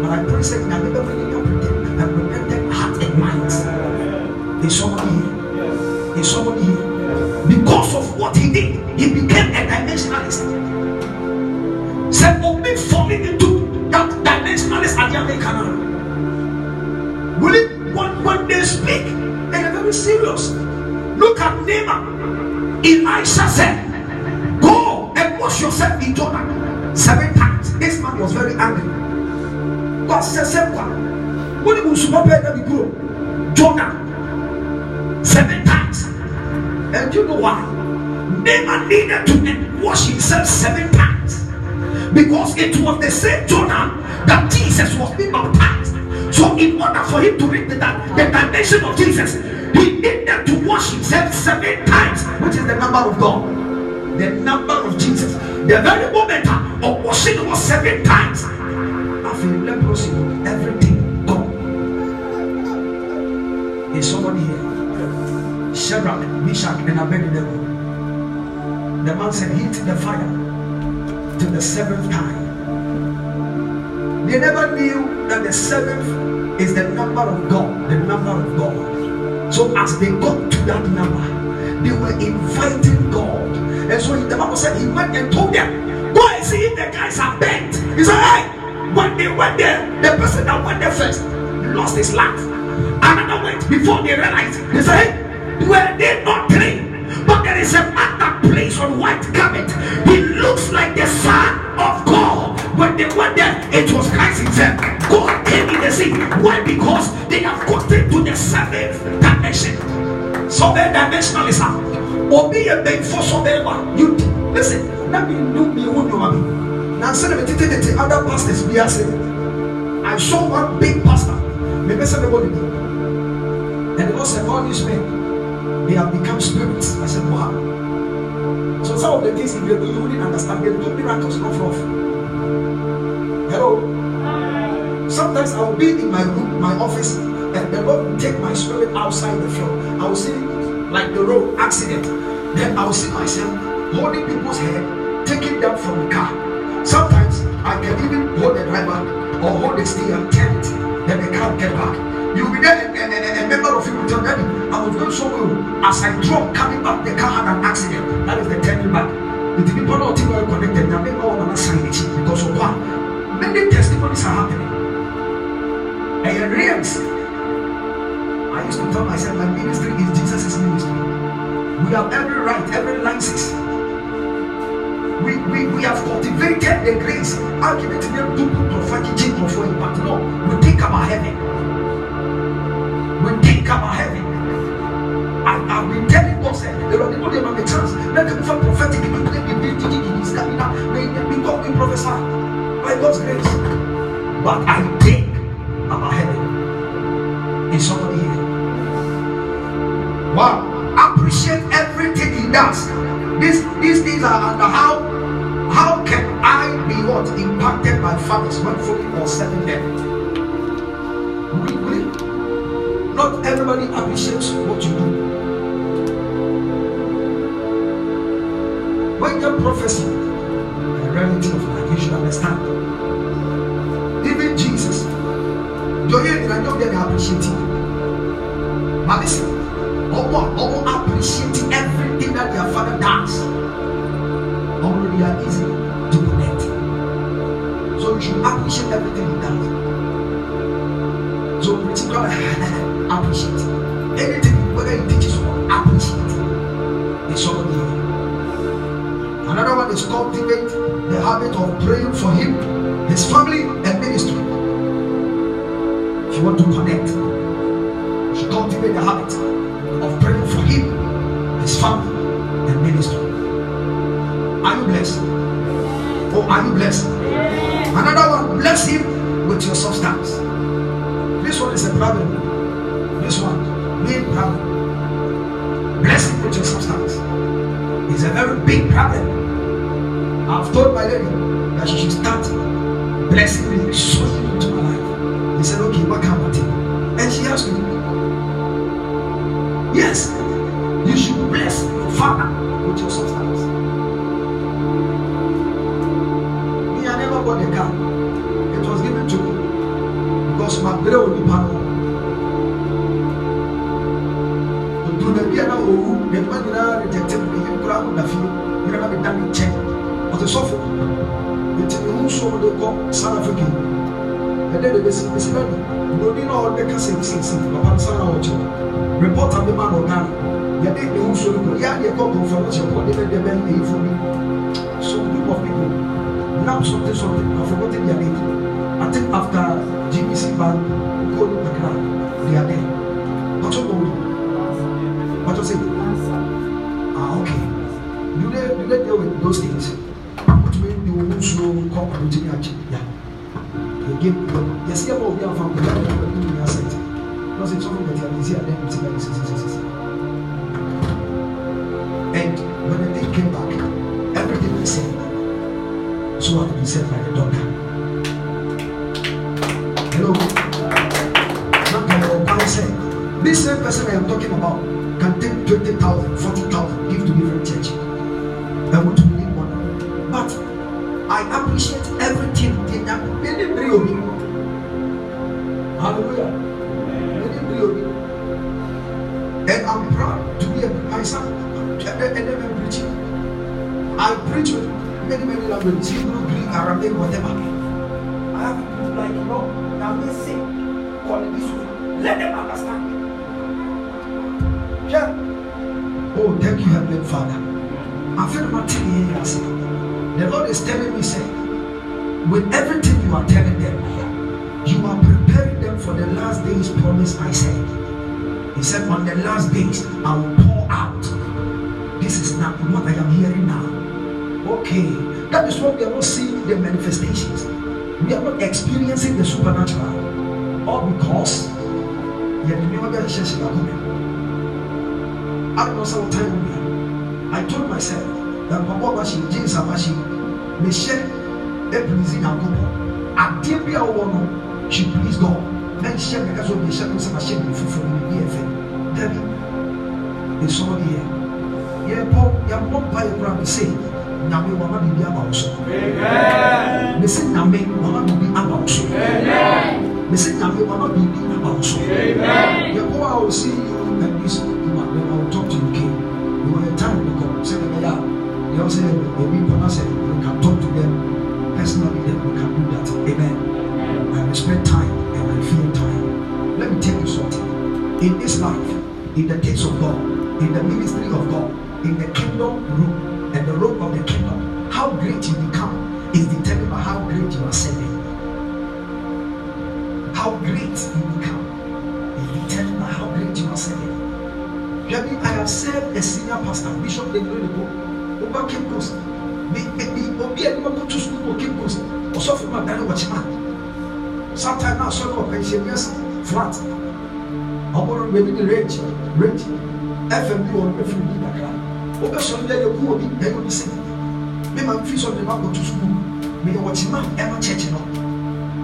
But I pray that I never really repented and repented heart and mind. Is somebody here? Is somebody here? Because of what he did, he became a dimensionalist. Of me falling into that dimensionalist American. Will it when, when they speak, they are very serious. Look at Naaman. Elisha said, wash yourself in Jordan seven times. This man was very angry. God said, Seven When you should not pay them grow Jordan seven times. And you know why? Naaman needed to wash himself seven times because it was the same Jordan that Jesus was being baptized. So, in order for him to reach the, the dimension of Jesus, he needed to wash himself seven times, which is the number of God the number of Jesus. The very moment uh, of washing was seven times. Feel leprosy, everything gone. Is someone here? Shadrach, Meshach, and Abednego. The man said, Hit the fire till the seventh time. They never knew that the seventh is the number of God, the number of God. So as they got to that number, they were inviting God and so the Bible said he went and told them, Go and see if the guys are bent. He said, Hey, when they went there, the person that went there first lost his life. Another went before they realized. They said, Hey, were they not three? But there is a that plays on white garment. He looks like the Son of God. When they went there, it was Christ himself. God came in the sea. Why? Because they have gotten to the seventh dimension. So the dimensionalism obi yɛ bɛnfo so bɛrima you listen na mi nu me wu nyoma mi na nsɛn mi tete tete other pastors bi ase i saw one big pastor mi bɔ and the lord said all these men they have become spirits i said wow so some of the things if you do you wouldn't understand they do miracles not fluff hello sometimes i will be in my room my office and the lord will take my spirit outside the floor i will see like the road accident. Then I will see myself holding people's head, taking them from the car. Sometimes I can even hold the driver or hold the steer, turn it, then the car get back. You'll be there, and, and a member of you will tell me, I was going so well. As I drove coming back, the car had an accident. That is the turning back. The people not even connected, are making all on sign it because of what? Many testimonies are happening. And realms I used to tell myself my ministry is Jesus' ministry. We have every right, every license. We, we, we have cultivated the grace. Ultimately, to prophetic for it, but no, we think about heaven. We think about heaven. I, I've been telling God, say, the Lord, people don't have a chance. Let them for prophetic people, they be building this, that, that, may be God, we prophesy by God's grace. But I think about heaven. Is somebody here? Wow. Appreciate everything he does. These, these things are under how how can I be what impacted by fathers when fully or serving them? Not everybody appreciates what you do. When you're prophecy, a reality of life, you should understand. Even Jesus, you're here and I know they appreciate you. But listen, ọmọ ọmọ appreciate everything that their father does ọmọ they are easy to connect so you should appreciate everything he does so particularly appreciate anything whether he teaches or appreciate Somebody here. Another one is cultivate the habit of praying for him, his family, and ministry. If you want to connect, you should cultivate the habit of praying for him, his family, and ministry. Are you blessed? Oh, are you blessed? Another one, bless him with your substance. Because my brother will be part of Duru na bia na owu, na ɛduma nyinaa rejecte me, na yɛ kura mo na fie, yɛrɛ na mi da mi nkyɛn. Ɔte sɔfo, nti mi ho nsuo de kɔ South Africa. Ɛdɛ de besi besi bɛ ni, broni na ɔde kasa yi sisi, papa nsa na ɔkyɛ. Reporter bi ma na ɔgana, yɛde ne ho nsuo de kɔ, yɛ adeɛ kɔ nkɔmfɔ no kyɛ kɔ, de bɛ de bɛ ne yi fo bi. So group of people, now something something, I forgot their name. I think after GBC ban, go to Accra, they are there. What's your name? What was it? Ah, okay. Do they do they deal with those things? What do you mean woman slow come and do it? Yeah. Give yes, yeah, but we are from the asset. Because it's something that you are easier than it's like with everything you are telling them, you are preparing them for the last days promise I said. He said, on the last days, I will pour out. This is not what I am hearing now. Okay, that is why we are not seeing the manifestations. We are not experiencing the supernatural. All because I don't know I told myself that Papa Bashi, James Abashi, Michelle, a pleasing Agobo. I did be a woman, she please God. Then she had because of the shadows of Hashem for me, BFM. Debbie, is somebody here. Yeah, Paul, you're not by a ground to say, Name Mama Bibi Abauso. Amen. Missy Name Mama Bibi Abauso. Amen. Missy Name Mama Bibi Abauso. Amen. Yeah, Paul, I will see you and this woman, then I will talk to you, King. You want a time to come, say, yeah, they all say, maybe Pana said, we can talk to them personally, then we can do that. Amen. I respect time and I feel time. Let me tell you something. In this life, in the things of God, in the ministry of God, in the kingdom room, and the road of the kingdom, how great you become is determined by how great you are serving. How great you become is determined by how great you are serving. I have served a senior pastor, Bishop Degrego, over Cape. Me, me, me, obi a go to school for Cape Coast. Also for my daddy watchman. Sometimes now, so for pension, yes, flat. Ọmọdé bèbí ni range, range. FM bi wọn efi obi kakra. Obe sọ ndé yẹ kú obi ẹ yọ bi sè. Mi ma fi sọ ndé ma go to school. Mi yẹ watchman ẹ ma church náà.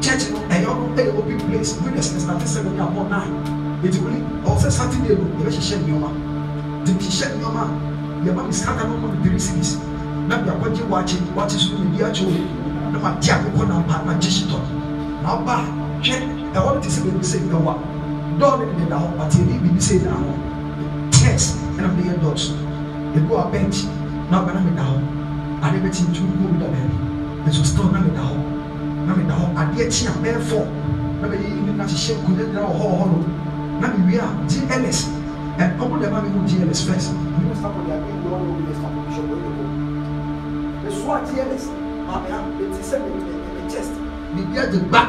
Church náà ẹ yọ ẹ yẹ open place. Witness na ti sẹ mi abọ nine ètò wòle ọsẹ sátidé no yẹ bẹ hyehyẹ nneọma tètè hyehyẹ nneọma yẹ bá mi sika náà ọmọ mi three series náà bí akɔgye wakye wakye so mi di akyɛ o na ma di akokɔ na mpa na gye hyetɔ na ɔba hwɛ ɛwɔ no te sɛ baabi sɛ ɛwa dɔɔ ne de da hɔ pati ebi biribi sɛ da hɔ chairs ɛna mi de yɛ dɔɔso ebi wɔ bench na ɔba na mi da hɔ ade bɛ kyi ntu mu mi da baabi nso store na mi da hɔ na mi da hɔ adeɛ kyi a bɛɛ fɔ na bɛ yi na hyehyɛ nkonnwa nyinaa wɔ hɔ no na mewie a gls and ọmọ dẹ̀ máa mi mú GLS first. Minister for their being your own minister for Bishop Oyeko. The SWAT TLS, maame ha, eti sɛ me me me chest. Biribi agye gba.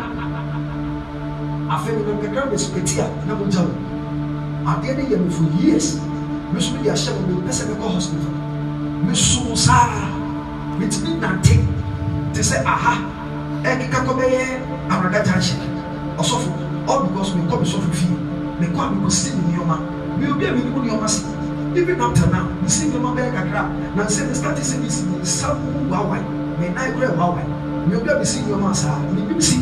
Afei mi nam kakra bɛ supeti a na mo gya wo. Adeɛ ne yɛ mi for years. Mi nso mi de ahyɛ mi mi pɛ sɛ mi kɔ hospital. Mi sum saa. Mi ti mi nante. Te sɛ aha. Ɛkeka kɔ bɛyɛ awurada junction. Ɔsɔfo all because mi kɔ mi sɔfo fie. Mi kɔ a mi kɔ si mi nneɛma. Mi obi a mi ni mo nneɛma si. Even up till now, si nneɛma bɛyɛ kakra. Na nsɛ mi start sɛ mi si mi nsa mu waawaayi. Mi nan kura waawaayi. Mi obi a mi si nneɛma saa. Ni mi si.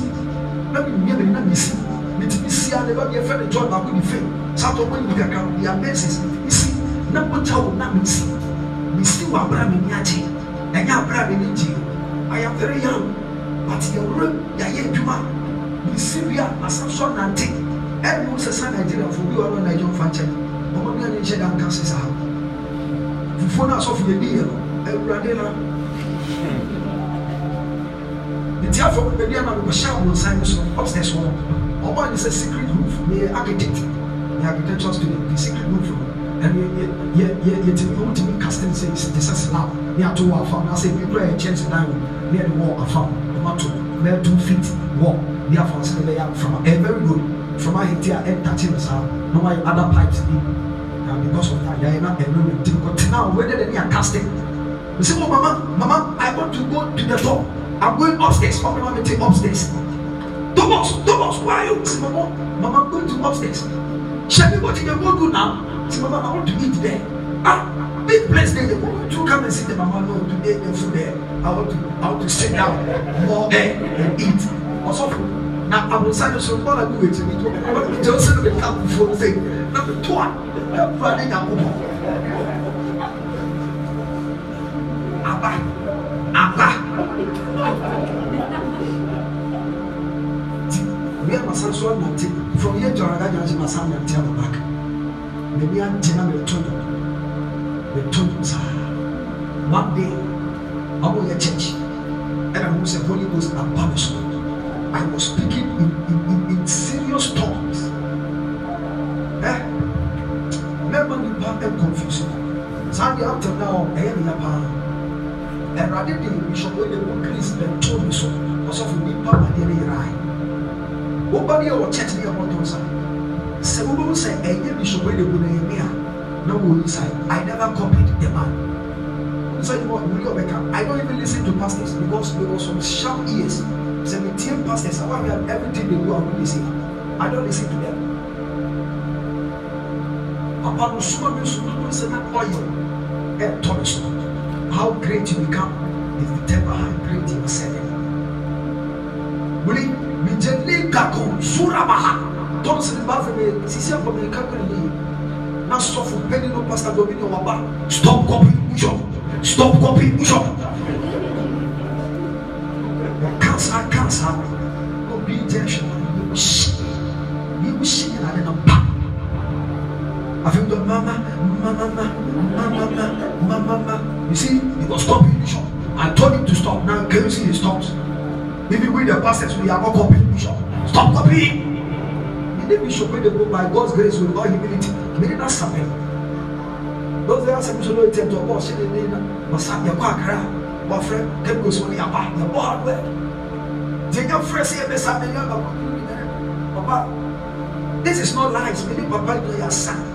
Na mi nyɛ mi na mi si. Mi ti mi si a ne ba mi yɛ fɛ ne John baako ni fe. Sato mo ni kakra mi yɛ ti mi si. Na mo gya wo na mi si. Mi si wɔ abira mi ni agye. Ɛnyɛ abira mi ni gye. I am very young. But yɛwura yɛayɛ adwuma. Mi si bi a asasɔ nante. Mo sɛ sa Nigeria fo bi wɔ no Nigeria fa nkyɛn. Ɔmo ni ɛni nhyɛ da nka sisa ha. Fufuo na asɔfo yɛ di yɛ no. Awurade na nti afɔ baabi a na mekɔhyɛ abonsan no so upstairs hɔ ɔmo a ne secret roof meyɛ architect meyɛ architectural student the secret roof no ɛno yɛ yɛ yɛtumi ɔmo tumi casting sɛ te sɛ slab ne ato wɔ afa na sɛ ebi kura yɛ kyɛnse dan wɔ ne yɛde wɔ afa ɔmo ato bɛyɛ two feet wɔ ne afa sɛ ne bɛyɛ from ɛyɛ very good from a ɛntate no saa na wɔayɛ other pipes bi na because of that yɛayɛ na ɛno ne nti kɔtena a wɔyɛ dɛ ne yɛ casting you say oh mama mama i want to go to the top i'm going upstairs. Ọmọ mama take upstairs. Thomas thomas why you? Say mama mama i'm going to upstairs. Shebi what you dey go do now? Say mama i want to eat there. Ah big place dey why don't you come and see the mama no today the food there. I want to i want to sit down. More there and eat. Ọsọfọ na aburusa so bọọlù abu wetin mi tó ọmọ mi jẹ ọsẹ mi ká fufuo fẹ na mi tó a ẹ fura ne nya kó bọ aba. Aba. Ti wia masa so anante from here to araga jansi masa anante at the back. Mẹbi ante na mẹ tó do mẹ tó do saa. One day ọmọ yẹ church. Ẹna mo sẹ holy ghost aba mi so i was speaking in in in, in serious tongues ẹ mẹma nipa ẹ confuse saa de up till now ẹyẹ ni ya paa ẹwurade de bishop wey dey go greece bẹ tó me so. Adeɛ ne yɛrɛ ayɛ wɔba ne yɛ wɔ church ne yɛ bɔ tɔn sa sɛ wɔbɛn sɛ ɛyɛ bishop wey dey go na yɛ mi a na wɔ yi sa i never copied the man. Wɔ wuli ɔbɛka i don't even listen to pastors because there was some sharp ears sɛ mi tie pastors awa mi everything they do i dey say? I don't listen to them. Papa no suma mi so no sɛ oil. Ɛtɔ mi so how great you become is determined how great you are serving wuli mijeli kako surabaha tɔnsi ba fɛ mi sisi afɔ mi kakiri yi na sɔfo pɛni no pastor domini waba stop copying, bishop. Stop copy bishop mama mama mama mama you see he was copying bishop i told him to stop now can you see he stops. Even with the pastors, we are not copying bishop. Stop copying. Need bishop when they go by God's grace with all humility. Meaning that's something. Those days, some people tend to watch it in the Masa, your quackra, my friend, can go so near back, your board work. Take your fresh here, Miss Papa, this is not lies. Meaning, Papa, you are son.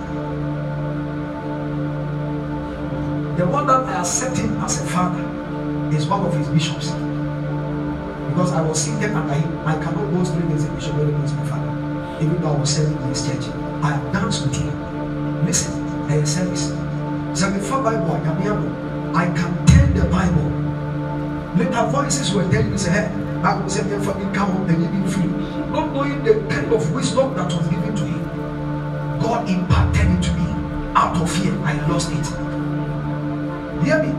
The one that I accept him as a father is one of his bishops because I was seated under him. I cannot go straight against a bishop when he was my father. Even though I was serving in his church, I danced with him. Listen, there is service. So before Bible, I can hear I can tell the Bible. Later voices were telling me, say, hey, Bible said, therefore, you come and you be free. Not knowing the kind of wisdom that was given to him. God imparted it to me. Out of fear, I lost it. Hear me?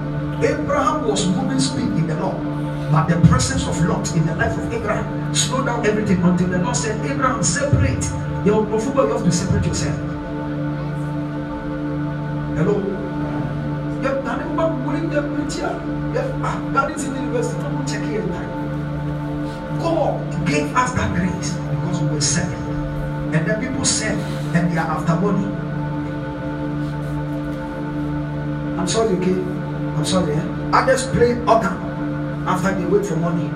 Abraham was moving speed in the Lord. But the presence of Lot in the life of Abraham slowed down everything until the Lord said, Abraham, separate. Your you have to separate yourself. Hello? Yep, I remember winning the preacher. Yep, God is in the university. Don't check here time. God gave us that grace because we were serving. And then people said, and they are after money. I'm sorry, okay? I'm sorry. Eh? Others play organ after they wait for money.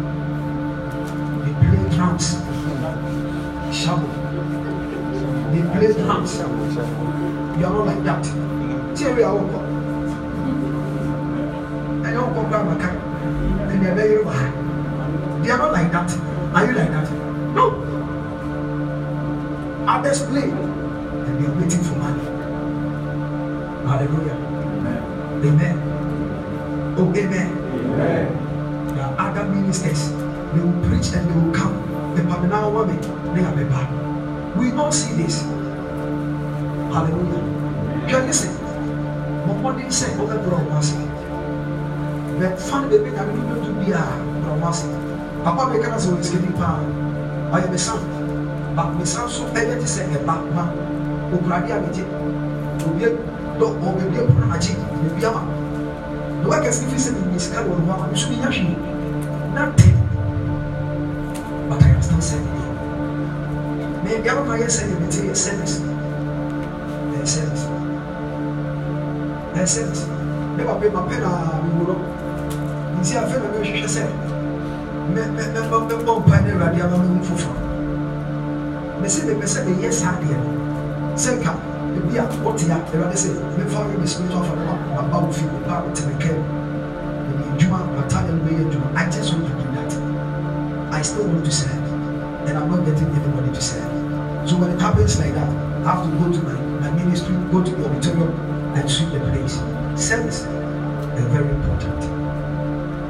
They play drums. Shabu. They play drums. You are not like that. See where I walk. I don't come back my car. And they're very They are not like that. Are you like that? No. Others play and they are waiting for money. Hallelujah. Amen. amen. Amen. amen. There are other ministers. They will preach and they will come. The Pamela woman, they are the We don't see this. Hallelujah. You listen. My body said, "Oh, brother, was it?" But fun baby, I mean, you to be a brother, was it? Papa, make us always getting power. I am a son. But my son so to say a back man. Ukradia, obi dɔ ɔbɛbi ɛpono n'akyi ebi ama na wa kɛse fi sɛ ne sika wɔ ne ho ama nso bi nya hwee nothing but I am still serving you na ebi ama ma yɛ sɛ ebi ti yɛ service ɛyɛ service ɛyɛ service ne ba pe ma pe na mi wuro nti afei na mi hwehwɛ sɛ mɛ mɛ mɛ mɛ mɛ bɔ mpa ne awurade ama mi hu ebi a wɔte a ɛwɛde sɛ mefa yɛ me spiritual father ma ma ba wo fi ba wo te me kɛm ɛbi adwuma atade no bɛyɛ adwuma I just want to do that. I still want to serve and I'm not getting anybody to serve. So when it happens like that I have to go to my my ministry go to the auditorium and sweep the place. Service is very important.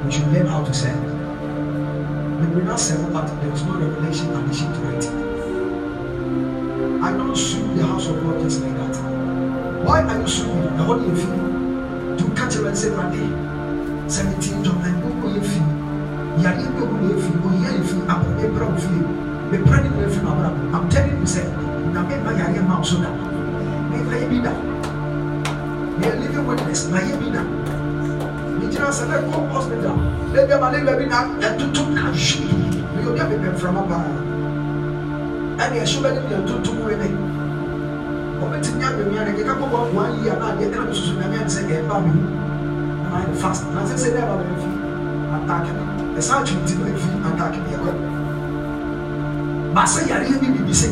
We should learn how to serve. We will not serve but there is no revelation addition to it. I don't sweep the house of God just like that. Why are you sweeping? The whole year to catch a and say, Monday, 17 John, and go go your fee. Yari go go your fee, or your fee, up a brown fee. The pregnant way from Abraham. I'm telling you, say, now make my yari mouse so that. Make my be that. They are living witness, my be that. Nigeria sɛ bɛ kɔ hospital ebi ama ne bɛ bi na ɛtutu na hwi ne yɛ obi a bɛ bɛ nframa paa ɛne ɛhyɛ bɛde deɛ ntontom wei ne ɔbɛtumi abɛmia ne keka kɔbɔ one year na adeɛ ɛna mesusu nyame ane sɛ ɛba me mu fast. Na sɛ sɛ dɛ aba bɛmfi atake no ɛsa atwe nti no ɛfi atake no yɛkɔ ba sɛ yareɛ bi bibi sɛ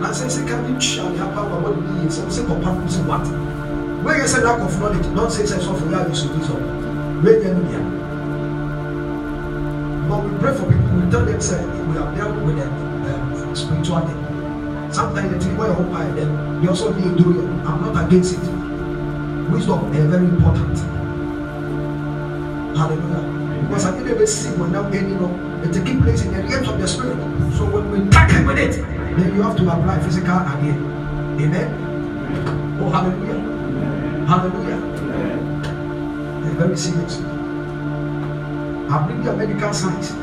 na sɛ sika bi tua ne apa ba wɔde bi yie sɛ sɛ papa no sɛ what weyɛ sɛ lack of knowledge don say sɛ sɔfo yɛ a yɛsɔbi sɔ weyɛ no bia but we pray for people. We tell them say we have dealt with them um, spiritual thing sometimes they think well hope I them they also need to do it. I'm not against it. Wisdom is very important. Hallelujah. Because I they see when now any know it taking place in the realms of the spirit. So when we tackle with it then you have to apply physical again. Amen? Oh hallelujah. Hallelujah. It's very serious. I bring your medical science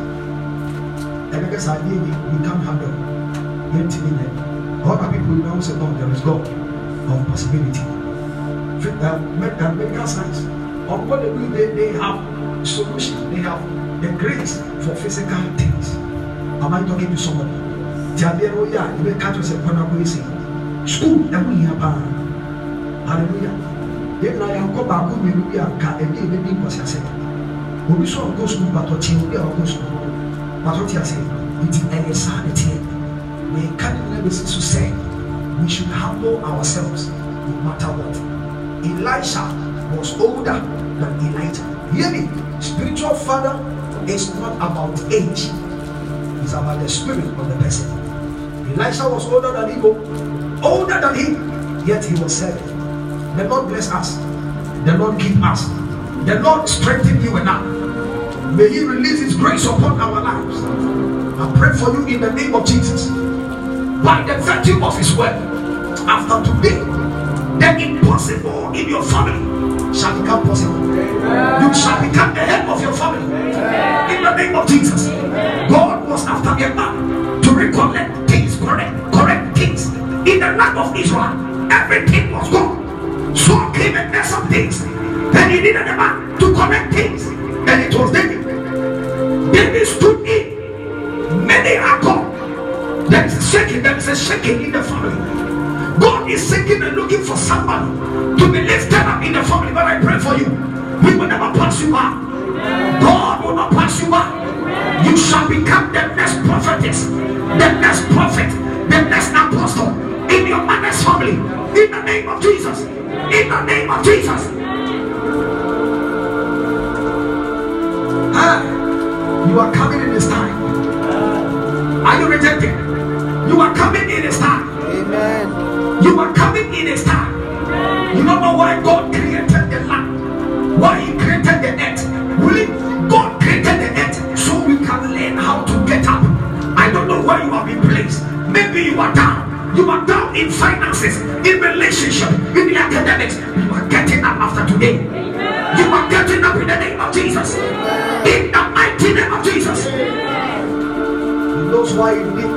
ɛbɛkɛ saa adeɛ yi we can handle yɛntumi nyɛ other people know say no there is God of possibility. Uh, medical science. Of what they do they, they have solution they have the grace for physical things. Am I talking to somebody? Ti adeɛ no yɛ a yɛbɛka to sɛ kɔn akɔ esi school ɛho yia paa hallelujah. Yɛn nyinaa yɛn akɔ baako mmienu bi a ka ɛbi ɛbɛbi nkɔsi asɛ obi so ɔnkɔ school batɔ kyen obi a ɔnkɔ school wato te ase nti ɛyɛ saa ne teɛ meka ne nyina bɛsi so sɛ we should humble ourselves no matter what. Elisha was older than elijah. Hear me spiritual father is not about age. It's about the spirit of the person. Elisha was older than him older than him yet he was serving the lord bless us. The lord keep us. The lord strengthen you and I. May He release His grace upon our lives. I pray for you in the name of Jesus. By the virtue of His word, after today, the impossible in your family shall become possible. You shall become the head of your family. In the name of Jesus. God was after a man to recollect things, correct, correct things. In the land of Israel, everything was gone. So came and messed up things. Then he needed a man to correct things. And it was David. David stood in. Many are gone shaking. There is a shaking in the family. God is seeking and looking for someone to be lifted up in the family. But I pray for you. He will never pass you by. God will not pass you by. You shall become the next prophetess, the next prophet, the next apostle in your mother's family. In the name of Jesus. In the name of Jesus. Ah, you are coming in this time. Are you rejected? You are coming in this time. Amen. You are coming in this time. You don't know why God created the land, why He created the earth. Really, God created the earth so we can learn how to get up. I don't know where you have been placed. Maybe you are down. You are down in finances, in relationship, in the academics. You are getting up after today. You are getting up in the name of Jesus. In the mighty name of Jesus. He knows why you need.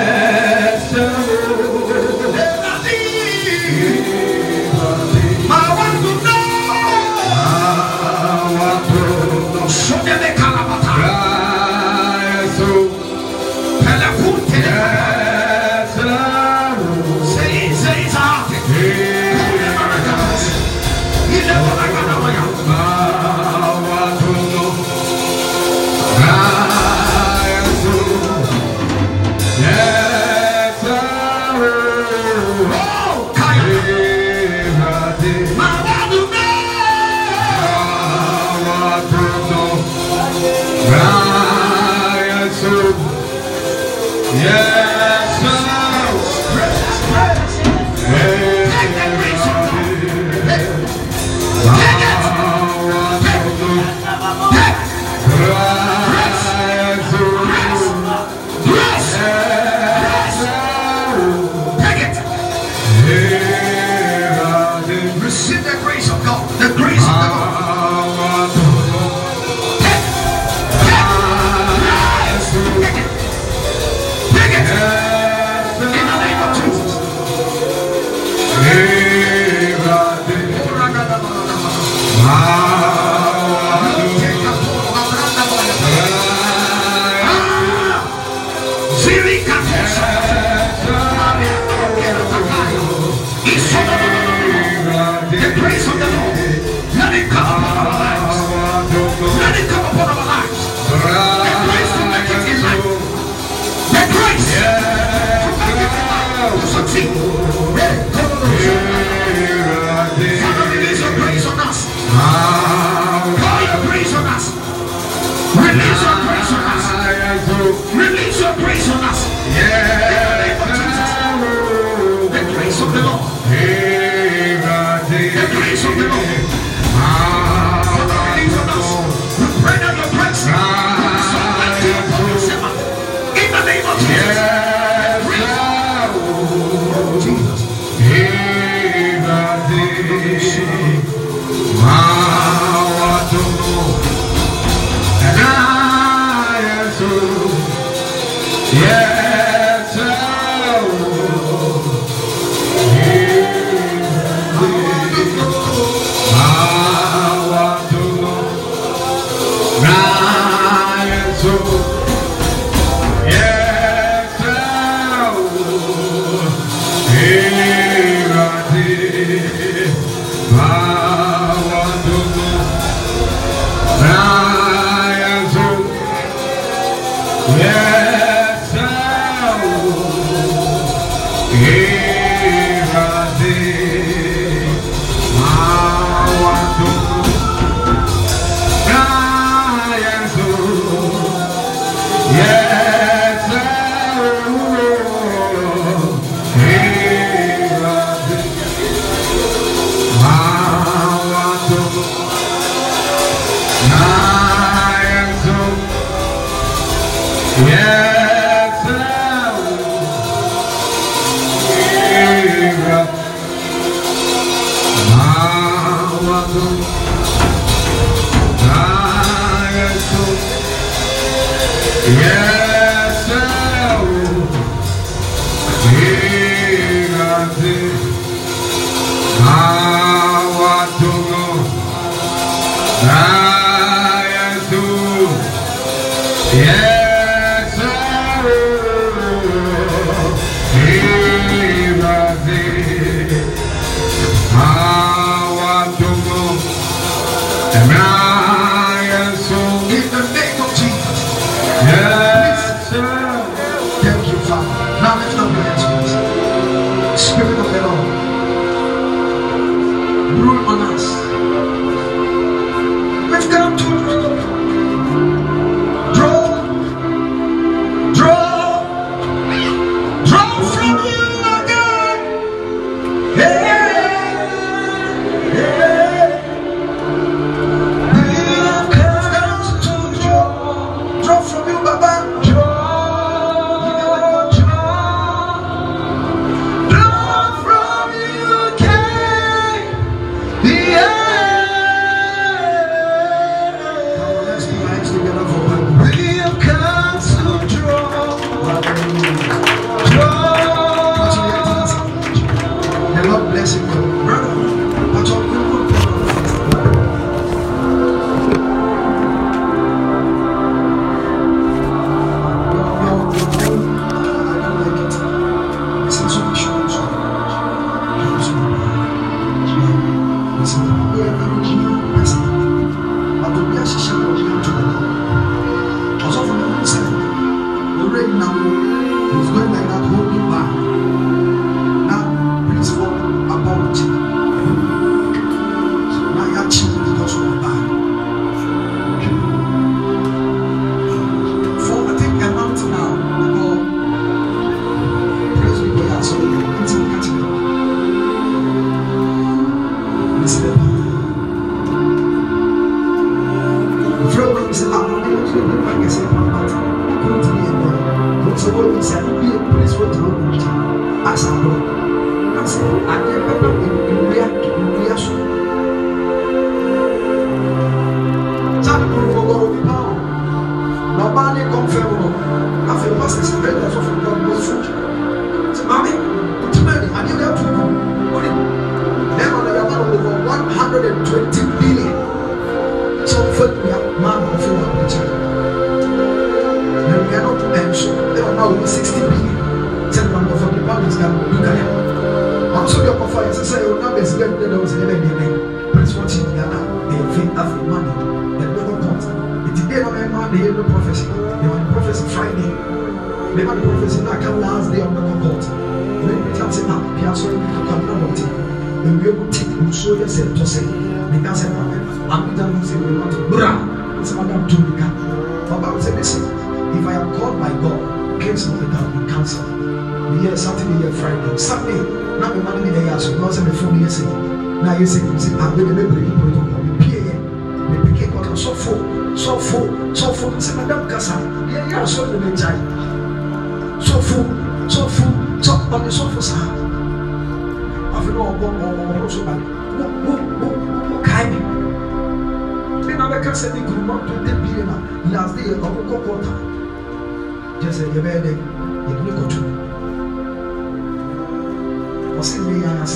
Yeah.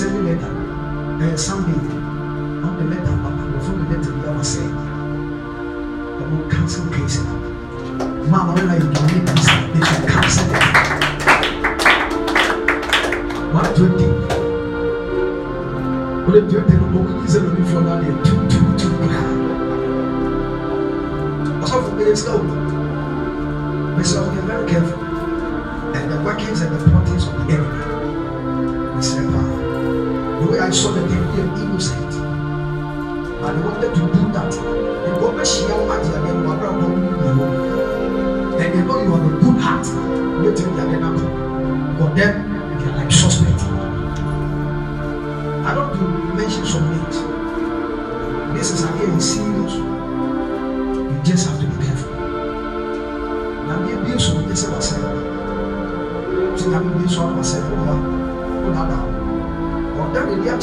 Anasɛ ne lɛta ɛyɛ sunday ɔmo de lɛta papa. Wɔfo de lɛta bi ama sɛ ɔmo cancel case. Na mama when I donate this they can cancel. It one twenty wọ́n twenty no ɔmo yi sɛ lómi fún ọ náà de two two two kura ɔsɔfo mi yɛ sɛ o mi sɛ o yɛ very careful. And the workings and the plottings of the enemy the I saw the they innocent. And they wanted to do that because bɛ hyia wɔn agye adeɛ no wɔn abira wɔn mu yɛ wɔn they know you have a good heart wait till the adeɛ na come for them they are like suspect. I don't do mention some names this is again serious you just have to be careful. Now, mi ebi esu mi sɛ wasɛ ti na mi ebi esu ɔno na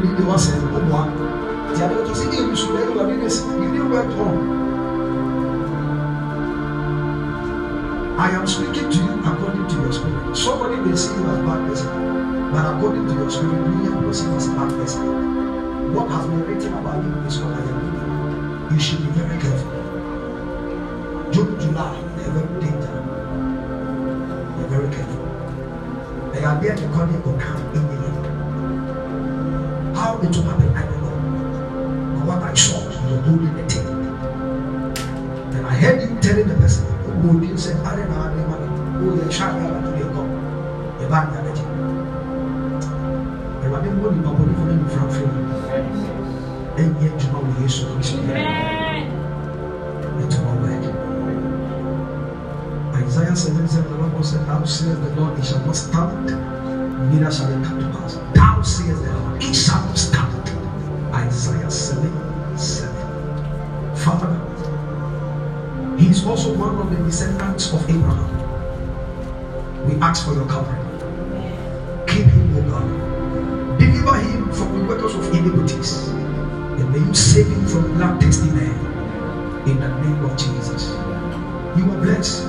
mi nua bi de to you I am speaking to you according to your spirit. Somebody may see you as bad person, but according to your spirit, me and person as bad person. What has been written about you is what I am reading. You should be very careful. July, they are very dangerous. They are very careful. They are there to call you to come Thou says the Lord, it shall not stand, neither shall it come to pass. Thou says the Lord, it shall not stand. Isaiah 7 7. Father, he is also one of the descendants of Abraham. We ask for your covering. Keep him, O God. Deliver him from the workers of iniquities. And may you save him from blood testing. In the name of Jesus. You are blessed.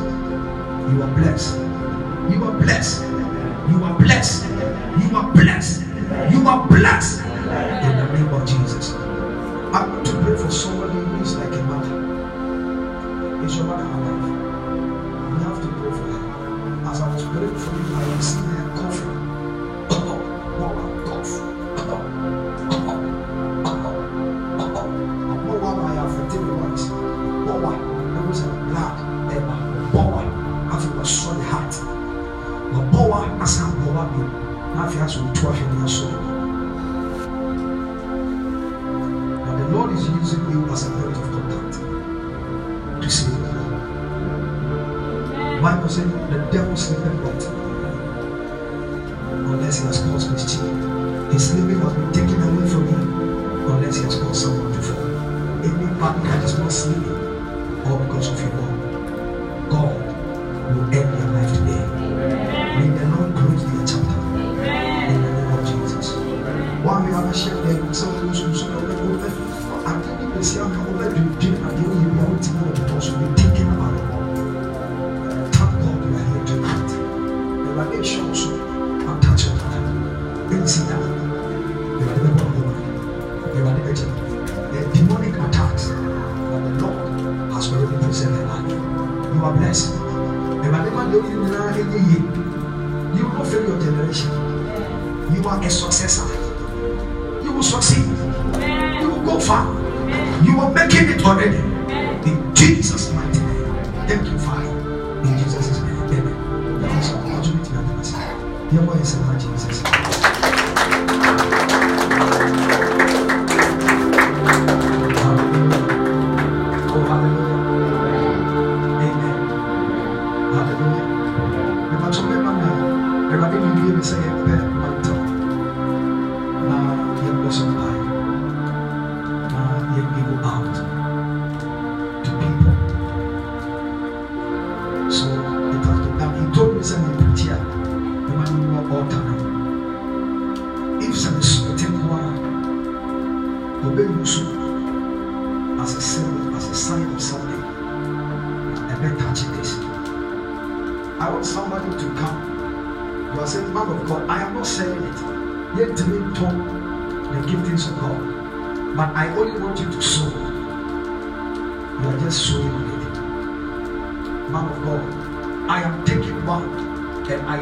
couldn't say it better.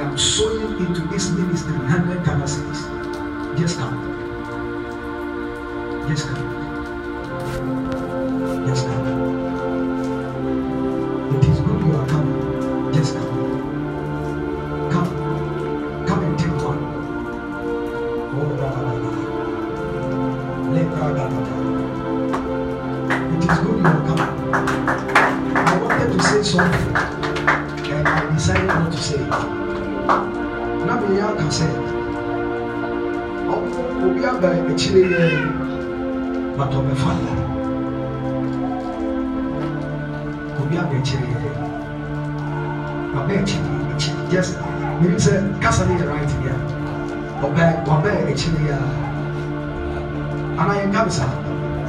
am sowing into this ministry 100 capacities. Just come. Just come. Just come. akyire yɛ bata ɔbɛfa da obi abɛ akyire yɛ abɛ akyire akyire just maybe sɛ kasa ne yɛ right yɛ ɔbɛ wabɛ akyire yɛ anayɛ gamsa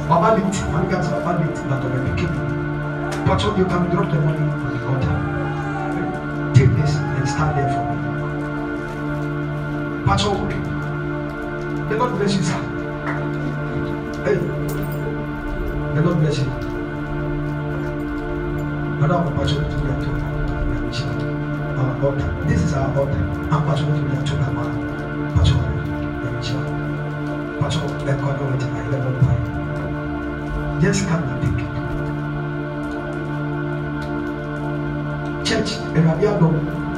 baba late one gamsa baba late bata ɔbɛ pikin pato you can drop the money on the altar take this and stand there for me pato the Lord bless you sir. God and battle with come and pick it. Church,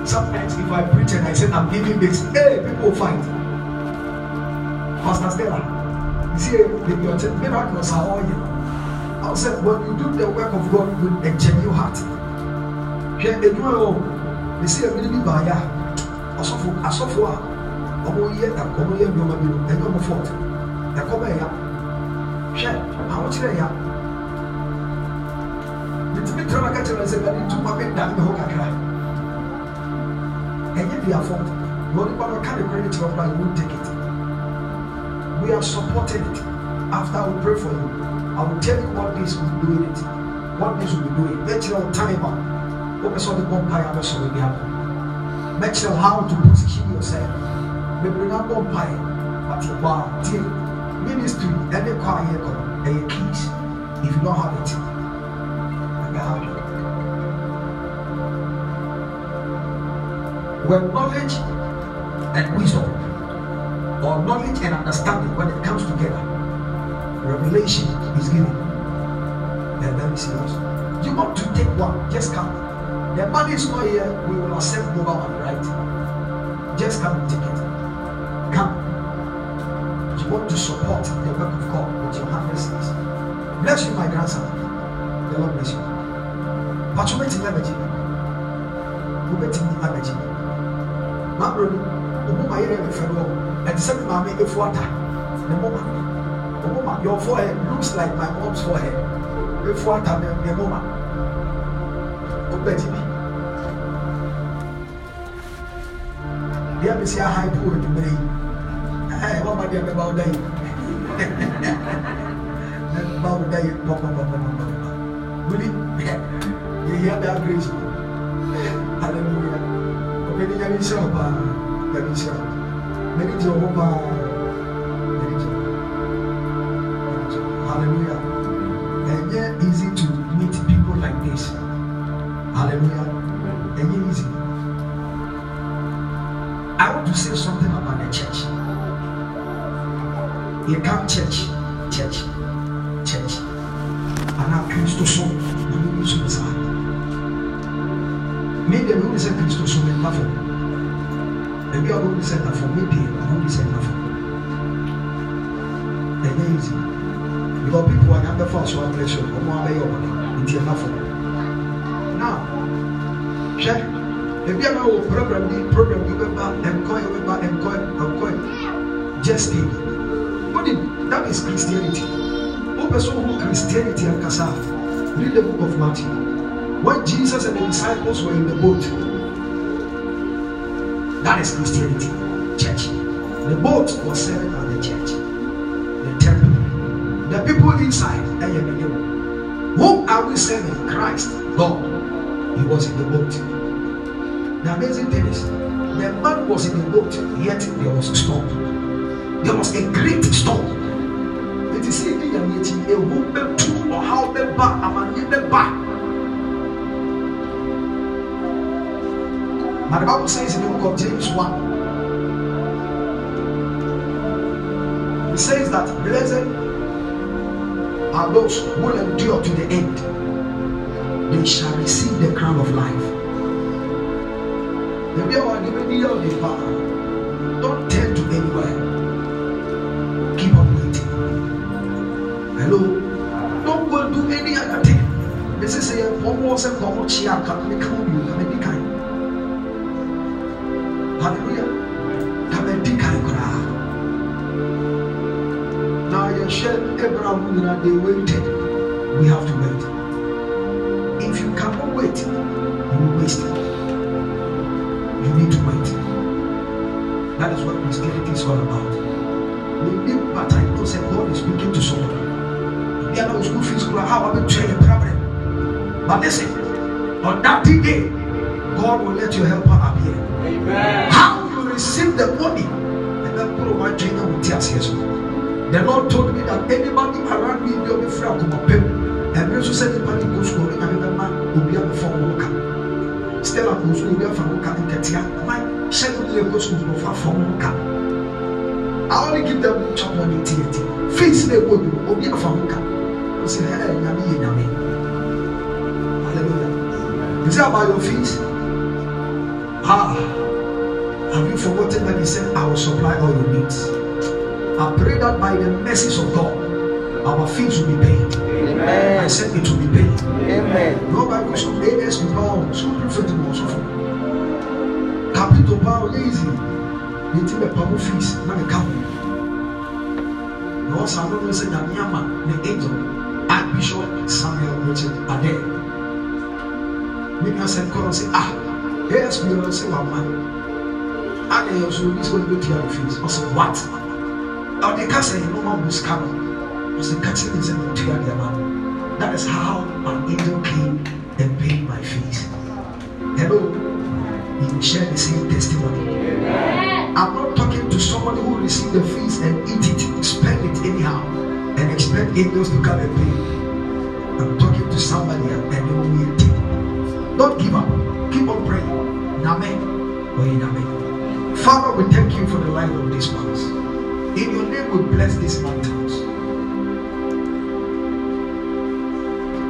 sometimes if I preach and I say I'm giving this, hey, people fight. Pastor Stella, you see, the miracles are all you. I said, when you do the work of God with a genuine heart, here a you see i'm really by you baa ya asɔfo asɔfo a ɔmo yɛ ɔmo yɛ nneɛma bi no ɛnyɛ ɔmo fɔt ɛkɔm ɛya hwɛ ahokyerɛ ya bitumi tẹrɛ na kakyɛ na sɛ ɛdi ntoma bi da mi hɔ kakra ɛnyɛ their fault na onipa no ka ne credit wɔ kora you won't take it. We are supporting it. After I will pray for you I will tell you what this will be doing it. What this will be doing bɛkyerɛ wo time a wopɛ sɛ ɔde bɔ mpaeɛ abɛsɔre bi abɔ mɛkyerɛ sure how to position yourself. Bebree na bɔ mpaeɛ but wow tie ministry ɛne kɔ a yɛkɔ no ɛyɛ keys if you don't have it ɛbɛ ha dwo when knowledge and wisdom or knowledge and understanding when it comes together revelation is given. Then very serious. You want to take one just come. The money is not here we will accept ma yɛrɛ mi fɛ no ɛte sɛ mi maame efu ata ne mo ma ɔmo ma your forehead looks like my mom's forehead. Efu ata ne ne mo ma ɔbɛ ti bi deɛ mi si ahan po edumere yi ɛɛ wɔn ma deɛ bɛ ba ɔda yi bɛ ba ɔda yi pɔpɔpɔpɔpɔ wuli yɛ yɛ bɛ agresi hallelujah. Mɛni nyame nhyira wo church church church. Ana kristo so na mɛni nso ne saa me deɛ mehu ne sɛ kristo so me nna fam ebi a wohu ne sɛ nna fam me deɛ mehu ne sɛ nna fam ɛnyɛ easy because people a nyambɛfa so abrɛ so ɔmo abɛyɛ ɔmɔde nti ɛnna fam now hwɛ ebi a ma wɔ program bi program bi bɛba nkɔɛ bɛba nkɔɛ nkɔɛ just stay wodi that is christianity wopɛ sɛ who christianity ankasa read the book of matthew when Jesus and the disciples were in the boat, that is Christianity, church. The boat was serving at the church, the temple. The people inside, whom are we serving? Christ, God. He was in the boat. The amazing thing is, the man was in the boat, yet there was a storm. There was a great storm. It is in the a woman, two or how the bar, a man in the Bible says in the book of James 1, it says that blessed are those who will endure to the end. They shall receive the crown of life. This is a one more second. Come on, chia, come on, come on, come on, come on. hallelujah. Kabɛdi kan koraa na yɛhwɛ abraham nyina they waited. We have to wait. If you cannot wait you will waste you need to wait. That is what christianity is all about. Need but i know say god is speaking to bí a náà school fees kura how about problem but listen on that day god will let your helper appear. Amen. How you receive the money, and then put on my trainer with tears here. The Lord told me that anybody around me will be free to pay. And also said the money goes to me, and remember, will be to form worker. Still, I'm going to be able to work in Katia. My second year goes to the form worker. I only give them money TNT. Fees they go will be able to work. I say, hey, Yami, Yami. Hallelujah. Is that about your fees? Ah, have you forgotten that He said, I will supply all your needs? I pray that by the mercies of God, our fees will be paid. Amen. I said it will be paid. Amen. No Bible so AS to power, so prophet to also for. Capital power easy. The team of power fees, not the count. No, some of them say Yama, the angel, Archbishop Samuel Richard Ade. I said, Call say, ah, will say, one man. And they also is going to to your fees. I said, what? Now they can't say, no one will scam. I said, catch it is a to your man. That is how an angel came and paid my fees. Hello, you share the same testimony. I'm not talking to somebody who received the fees and eat it, spend it anyhow, and expect angels to come and pay. I'm talking to somebody and they will wait. Don't give up. Keep on praying. Name. Oye, name. Father, we thank you for the life of this ones. In your name, we bless these mountains.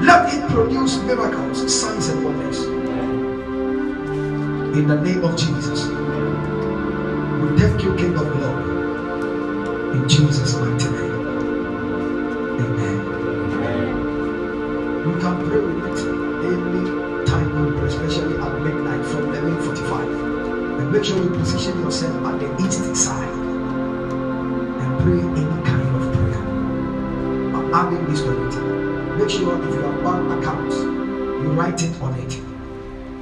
Let it produce miracles, signs, and wonders. In the name of Jesus. We thank you, King of Glory. In Jesus' mighty name. Amen. You can pray with from 11:45. And make sure you position yourself at the east side and pray any kind of prayer. I'm adding this it. Make sure if you have bank accounts, you write it on it.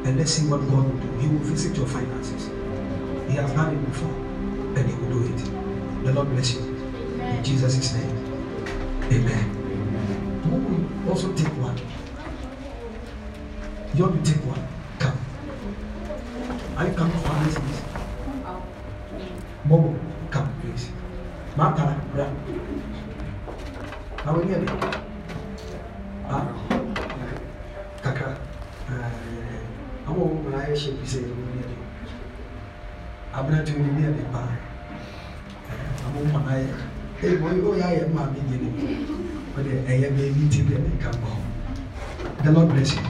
And let's see what God will do. He will visit your finances. He has done it before, and He will do it. The Lord bless you. In Jesus' name. Amen. Who will also take one? You want to take one? Come. Are you coming for this, please? Bobo, come, please. Martha, yeah. How are you? Ah, kakra. Àwọn ohun mìíràn ayé ṣe fi ṣe ìlú ní ẹni. Abúlé tí wọ́n ní ẹni pa. Àwọn ohun mìíràn ayé. Ee, wọ́n yóò yá ẹ̀yẹ máa mi yé ni. Wọ́n dẹ̀ ẹ̀yẹ bẹ́ẹ̀ ní ti bẹ́ẹ̀ ní ká bọ̀. The Lord bless you.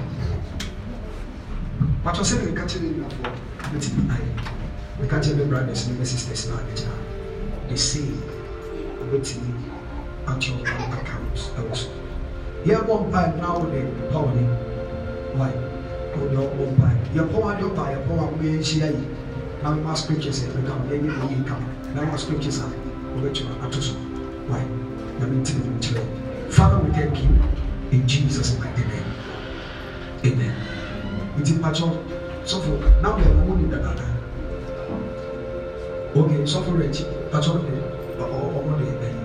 Pàtó sẹ́ni nǹkan kyerè ní àfọ̀ ní ti ayé. Nǹkan kyerè ní brothers ní my sisters náà ní gyina. The same. Wobɛtumi akyerɛ bank accounts ɛwɔ so. Yɛbɔ mpae na wode paw ne. Why? wode ɔbɔ mpae. Yɛpɔ ade ɔpa yɛpɔ a wobɛyɛ nhyia yi. Na ma scriptures yɛ bɛka mo yɛnyɛ ne yie mo. Na ma scriptures a wobɛkyerɛ ato so. Why? Na me ntiri mo kyerɛ. Father, we thank you in Jesus' mighty name. Amen. Nti mpakyɛw sɔfo na bɛn mo ni dadaada. Okay, sɔfo rɛ akyi mpakyɛw de ɔmo de ɛyi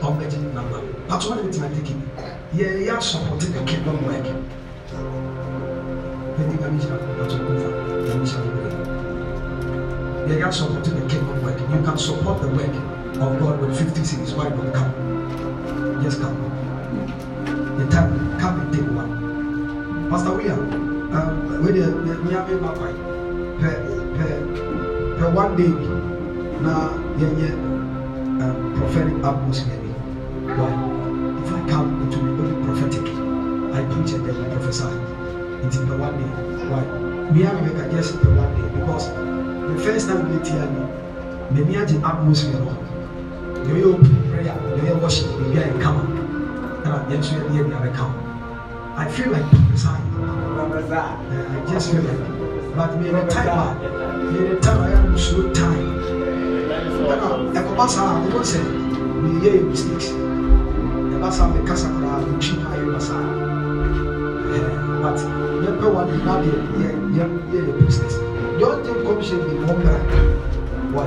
ɔmo bɛgye namba. Mpakyɛw de tena teki yɛ yɛ asɔpɔte the kingdom work. Pɛti ka mi hyɛ mpakyɛw ko fa ka mi ko yɛ. Yɛ yɛ asɔpɔte the kingdom work. You can support the work of God with fifty cedis. Why not come? Just come. The time come and take one. Pastor William, where the me have my pai per per per one day bi na yɛnyɛ um, prophetic atmosphere bi. Why? If I come, will be only prophetic. I preach and then we prophesy. Is per one day. Why? Me and me can just per one day because the first time we me, me me agye atmosphere no. Yɛ yɛ open prayer, yɛ yɛ worship, yɛ yɛ kama. Ɛna yɛn nso yɛ yɛ yɛ kama. I feel like prophesying. Like, but me the time, me the time I am so time. Ɛna ɛkɔba saa a wɔn sɛ me yɛ yɛ mistakes. Ɛba saa me kasa koraa me twi ha yɛ ba saa. But yɛn pɛ wa de na de yɛ yɛ yɛ yɛ business. Yɔn de commission bi wɔn pɛ. Why?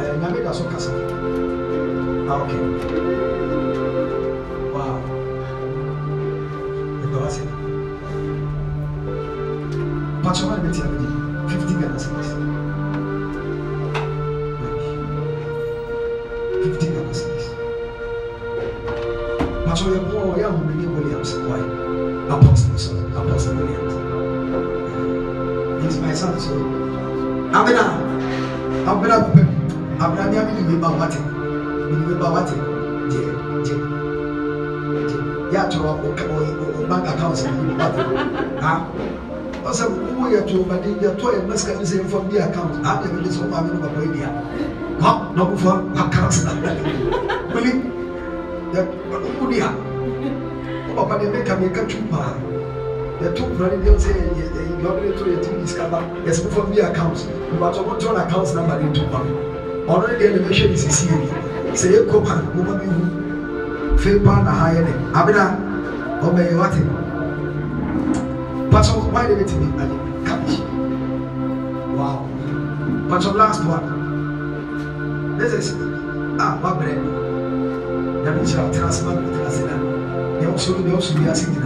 Ɛɛ nyame da so kasa. Ah okay. Patrz, ale będzie będzie 50 Ghana cedis. Maybe. 50 Ghana cedis. Patrz, ja było, ja mówię nie Williams. Why? Apostle, sorry. Apostle Williams. He's my son, so. Abena. Abena kupe. Abena ni abi ni ba wate. Ni ba wate. Je, je. Je. Ya tro o o bank account ni ba wate. Ha? Ɔsɛ wo yɛ to ɔbade yɛ to yɛ masika ne sɛ yɛmfa bi account ade ɛbɛde sɛ ɔma me no papa yi a wa na ɔmofa wakara se na weli yɛ wo di a wo papa deɛ meka meka tu paa yɛto kura ne deɛ sɛ yɛ ɔbɛde to yɛ tumi sika ba yɛsɛ mofa bi account mbatɔ motɔ na account number de to pa ɔno ne deɛ ne bɛhwɛ ne sisi yɛ sɛ yɛkɔ pa moma bi hu fei paa na ha yɛ ne abena ɔbɛyɛ wate Pastor, why did it be cabbage? Wow. Pastor, last one. This is ah, my bread. That means you have transferred with Rasina. They also they also be asking in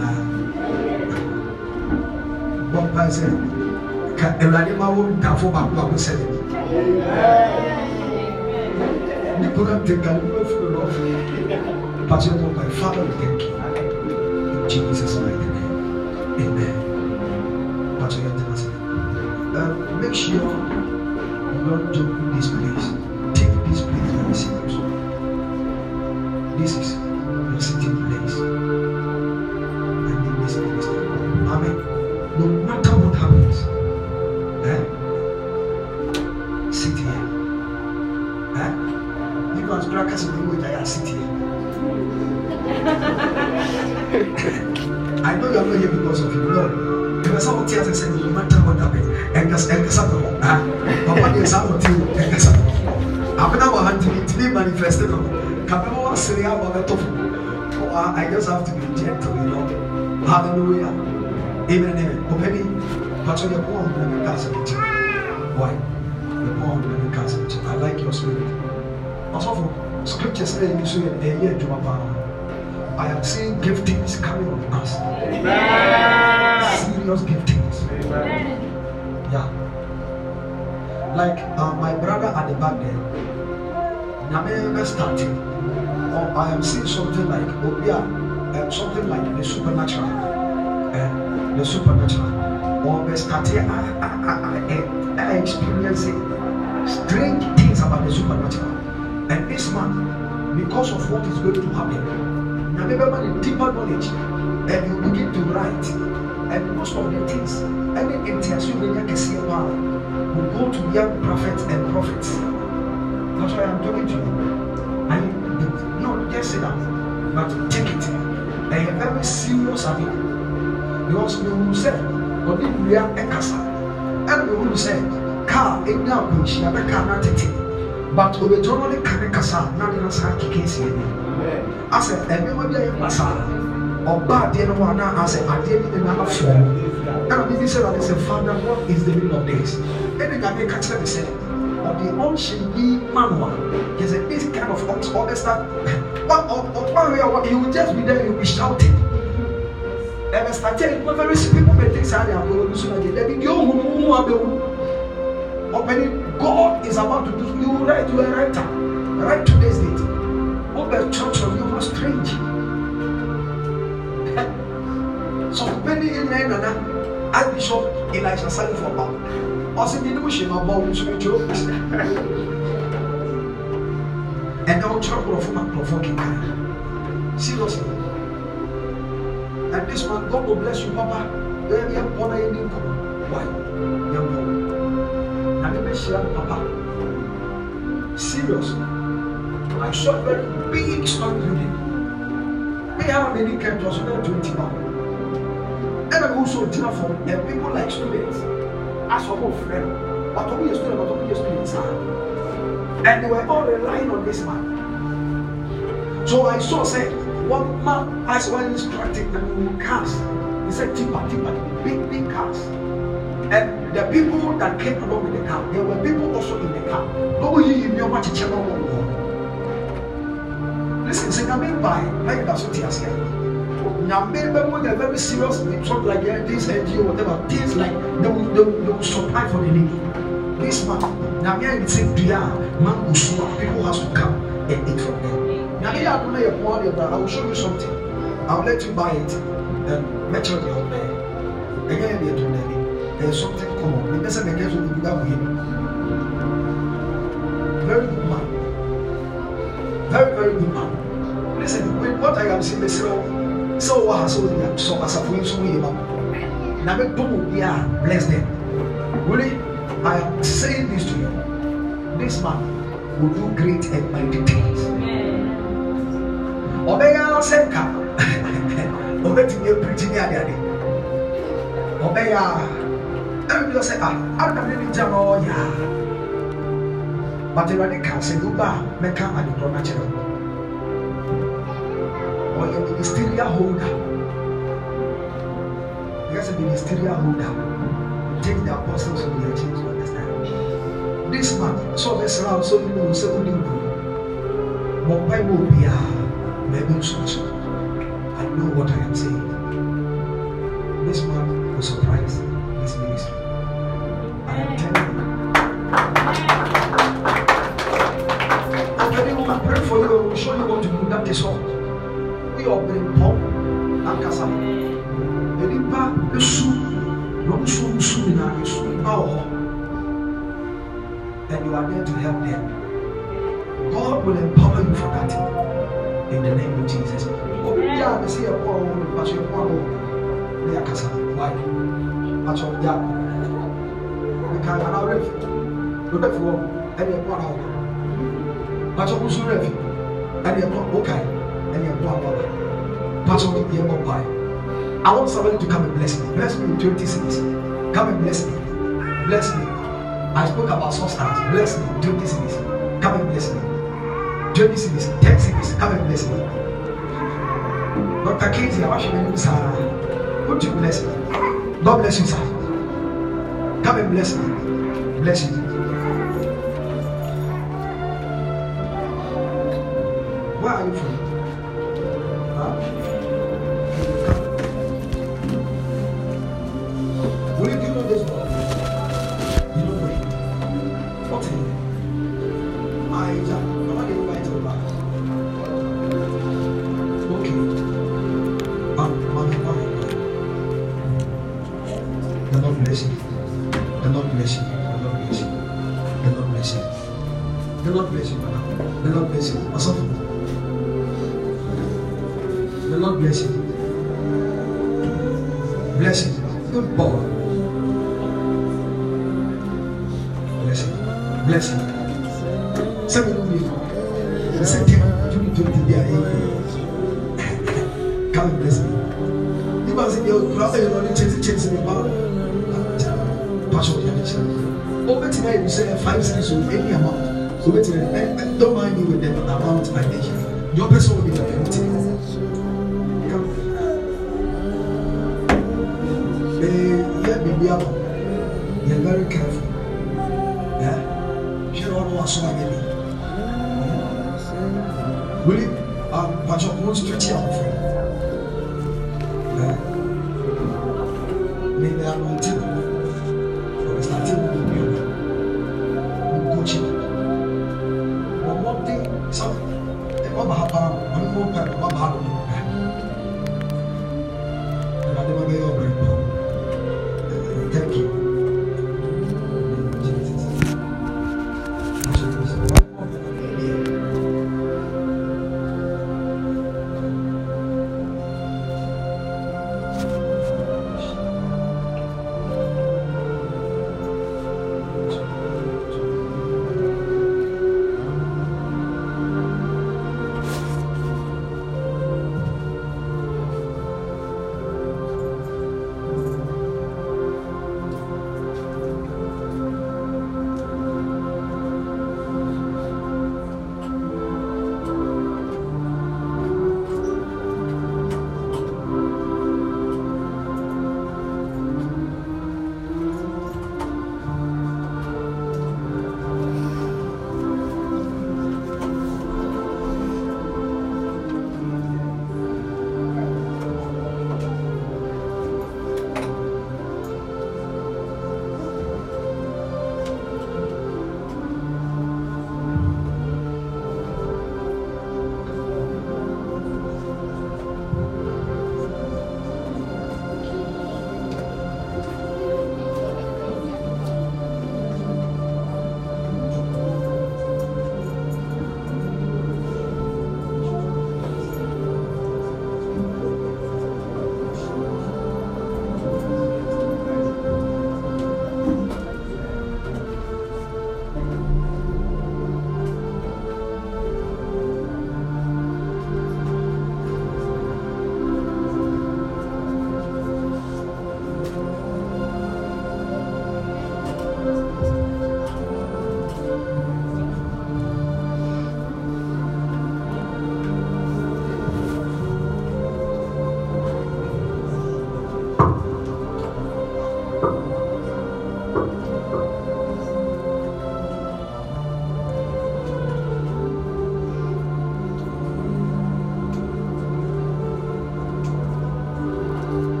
one person. Erani Mawu Tafo Baku Baku said it. The program take a little bit of Pastor, my father will thank you. In Jesus' mighty Make sure you don't joke ntumi ntumi manifest no kapɛ wɔ asere aba bɛtɔ fo I just have to be gentle you know. Hallelujah. Amen amen. Ɔpɛ bi patro yɛ pɔn ɔmo na mi ka ase nkyɛn why? Yɛ pɔn ɔmo na mi ka ase nkyɛn I like your spirit. Ɔsɔfo scriptures ɛyɛ bi so yɛ ɛyɛ adwuma paa I am seeing giftings coming on us. Serious giftings. Yeah. Like uh, my brother at the back there. Nyame starting. Or I am seeing something like Obia, uh, something like the supernatural. Uh, the supernatural. Or we I, uh, uh, uh, uh, experiencing strange things about the supernatural. And this man, because of what is going to happen, Nyame bɛma ne deeper knowledge and you begin to write and most of the things ɛne nteaso bɛnya kɛseɛ paa will go to young prophets and prophets that's why i'm talking to you. And you no just sit down but take it. Ɛyɛ very serious abi because mehu sɛ ɔde nnua ɛkasa ɛna mehu sɛ car ɛnya akwanhyia bɛka na tete but obɛgyina no ne ka ne kasa na ne na saa keka asi ani asɛ ɛnneɛma bi ayɛ basaa ɔba adeɛ no hɔ anaa asɛ adeɛ bi de nana fɔm ɛna bibi sɛ ɔde sɛ father what is the meaning of this? Ɛna nyame ka kyerɛ me sɛ ɔde ɔnhyɛ bi manual. No a this kind of ɔt ɔbɛ start ɔtɔn awɛ a he will just be there he will be shouting. Ɛbɛ start yɛ nipa very sick people may think akɔrɔ bi so na de ɛbi deɛ ohun mu mu abɛwu ɔpɛni God is about to do you write you a writer write today's date. Opendy, church of you are strange. So, sɔfopɛni ɛnna nana archbishop elisha salifo ba ɔsi bi ni mo hyɛ ma bɔ ɔmo nso ɔmo ɛnna ɔkyerɛ nkorɔfo ma nkorɔfo seriously. And this man god will bless you papa. Ɛyɛ yɛ bɔ na yɛ ni nkɔmɔ why? Yɛ bɔ na ne bɛ hyia papa. Seriously i saw a very big story building. Me how many can just about twenty one ɛna mi nso gyina fam and people like students as ɔmo frɛ no but ɔmo yɛ student but ɔmo yɛ student saa and they were all relying on this man. So i saw say one man as one instructed them cars he said tipa tipa big big cars and the people that came along with the car there were people also in the car. Akyekyere náà wọ̀ wọ̀ listen say nyame by like that so ti ase nyame bẹ mo dey very serious something like yeah, this ngo whatever things like they will they will they will supply for the need this man nyame ayi say dua mango so people has to come and eat from there nyame yɛ adum na yɛ pɔn adeɛ bra i will show you something. I will let you buy it and mɛkyerɛ deɛ ɔbɛ yɛ deɛ to na bi there is something common. Ne bɛ sɛ mɛ kɛ so ne bi very good man. Very very good man. Listen what i am saying wo sɛ wowɔ ha sɛ wode sɔ asafo yi nso woyɛ ma na dom obi a bless them. Really i am saying this to you. This man will do great and mighty things. Ɔbɛyɛ ara sɛ nka ɔbɛtumi apirikyi ne adeade ɔbɛyɛ a ɛbi sɛ a adam ne ne gya na ɔyɛ a but awurade ka sɛ duba a mɛka adekorɔ no akyerɛ wo ministerial holder. Yɛ sɛ ministerial holder. Take the apostles of the church to understand. This man sɛ ɔbɛsra wo sɛ ɔne wo sɛ wodi nkuro mɔmpae wɔ obiaa baabi nsonso I know what I am saying kɔ ɔwɔ ne yɛ kasa. Why? Atwa ɔdi a. Nka ana refi. Refi wɔ ɛna ɛkɔ ana ɔkɔ pàtó kó sórí ẹ̀fì ẹni ẹ̀kọ́ ọ̀kàì ẹni ẹ̀kọ́ àbọ̀là pàtó yẹ kọ́ báyìí I want somebody to come and bless me. Bless me in twenty cedis come and bless me. Bless me. I spoke about substance bless me in twenty cedis come and bless me. Twenty cedis ten cedis come and bless me Dr. Katie awáṣẹ mi ní sáà would you bless me God bless you sir come and bless me bless you.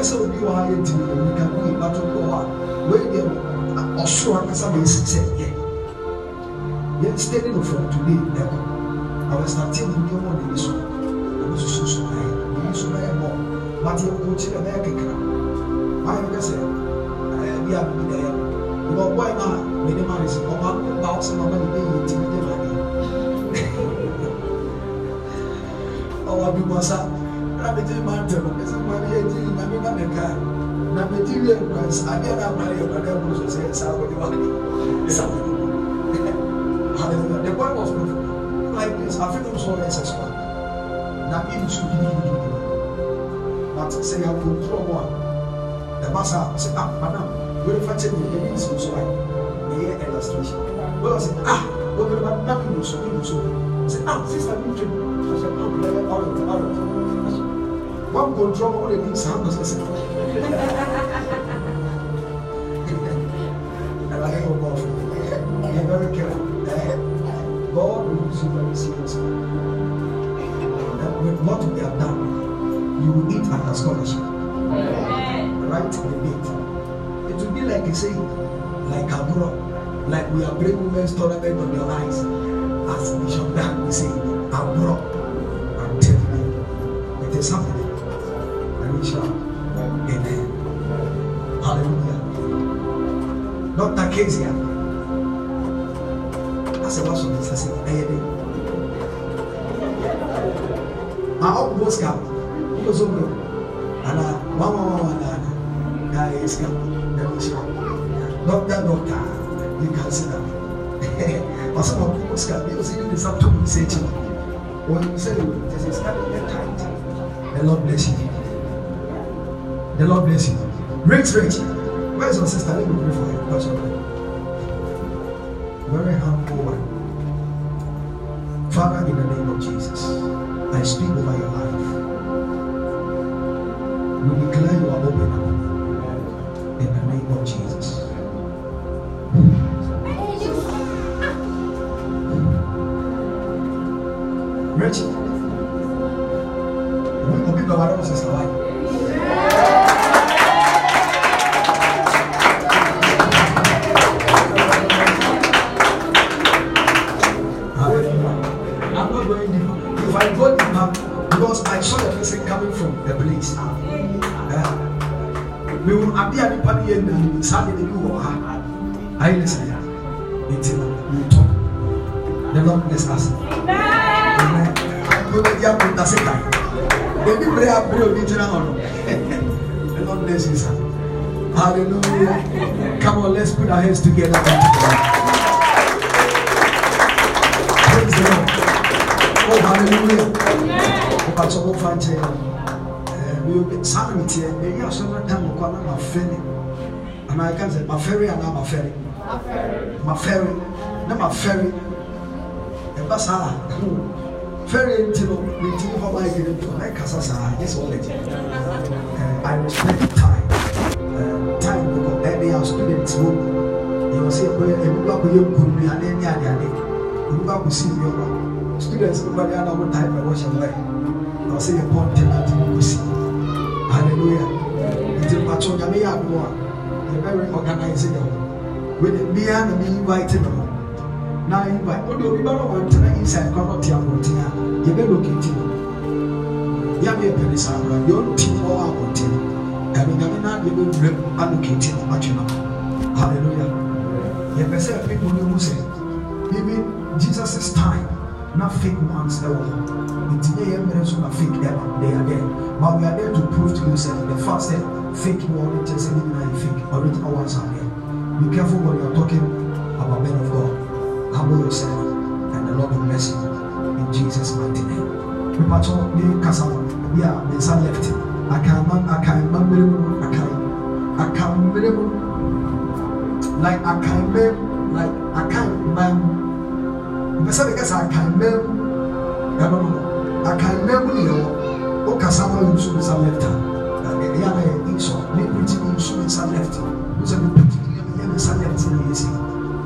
When I guess I would be why I did we can do it, but to go on. When you are sure, I said, yeah. Yet steady from today, ever. I was starting in your money, so I was so so high. You so high more. But you go to the back. I guess, I be a bit there. Ìwọ bọ́ ẹ̀ máa mẹ́ni máa rìn sí ọba ọba ọ̀sán máa bẹ́ẹ̀ bẹ́ẹ̀ yìí tí mi dé máa ní. Ọwọ́ bí wọ́n sá, rábìtì máa ń tẹ̀wọ̀ ẹ̀sẹ̀ máa ní ẹ̀jì ìyàmí náà nìka. Nàbẹ̀tì ilé ẹ̀kọ́ ẹ̀sẹ̀ adé náà máa yẹ ọ̀dọ́ ẹ̀kọ́ sọ̀sẹ̀ ẹ̀sẹ̀ àwọ̀dé wà ní ìsàwọ̀. Hallelujah. The boy was good. Like this, I feel so SS one. Now in two But say I will throw one. The master say, ah, madam, where the fat me, the means so I may illustration. Well, I said, ah, what the man nothing was so good so. I said, ah, sister, you can. I said, oh, let it out of the out of One control all the things happen. I said, and I go off. Be very careful. God will use you very seriously. With what we have done, you will eat under scholarship. Right? in The date. It will be like you say, like a bro, like we are bringing women's tournament on your eyes. As Bishop Dan we say, a ma ɔbɔ sika wobɛ so bro ana wawawawa naana na ɛyɛ sika na mehyira dɔkta dɔkta you can sit down ɔsɛ ma ɔbɔ sika bi ɔsɛ yɛ ne nsa to ne nsa akyi wɔn sɛ de wɔn sɛ sika de yɛ tight the lord bless you. The lord bless you. Rich rich where is your sister let me pray for her what's your very humble one. Father, in the name of Jesus, I speak over your life. Declare you are ah. open up. In the name of Jesus. Richie, I listen. It's in you talk. The Lord bless us. Amen. We will be able to say that. Baby, pray up, pray original. The Lord bless you, sir. Hallelujah. Come on, let's put our hands together. Praise the Lord. Oh, hallelujah. Mpatsɔ mo fa nkyɛn ɛɛ mi saa mi tiɛ eyi asɔ na da mo kɔ na ma fɛ ni ana aka sɛ ma fɛri ana ma fɛri ma fɛri na ma fɛri ɛba saa fɛri nti no ne ti hɔ ma yɛ ne na ɛkasa saa yɛ sɛ ɔlɛ ti I respect time. Ɛɛ time because ɛni a student wo yɛ wɔ sɛ ɛkɔ yɛ ɛbi ba kɔ yɛ nkuru ade ne ade ade ɛbi ba kɔ si nneɛma students no bari ana mo time ɛwɔ hyɛ wɔ yɛ na ɔsɛ yɛ pɔn ntɛm ati mo kɔ si hallelujah nti mpatso nyame yɛ ado a yɛbɛre organize yɛ ho wede bia na mi invite no ho na invite wode obi bɛrɛ wɔn ntena inside kwan ɔte abɔnten a yɛbɛ locate no yɛabɛ yɛ pɛne saa abira deɛ ɔno ti ɔwɔ abɔnten ɛno nyame na yɛbɛ wura mu allocate no atwe no hallelujah. You yɛpɛ sɛ people mu sɛ even jesus' time na fake ones yɛ yɛ mmerɛ so na fake ɛma they are there. But we are there to prove to you sɛ the fact sɛ fake sɛ ne nyinaa fake original ones are there be careful when you are talking about men of God. Humble yourself and the Lord will bless you. In Jesus mighty name. Mipatɔ ne kasa bi a ne nsa left. Akanma akanma mmere mu akan akan mmere mu like akan mmere like akan mmam mpɛsɛ de kasa akan mmam ɛno no akan mmam ne yɛ wɔ o kasa ma nsu nsa left. A ɛyɛ ana yɛ insɔ ne ne nsu nsa left. O sɛ nsa left ne yɛ si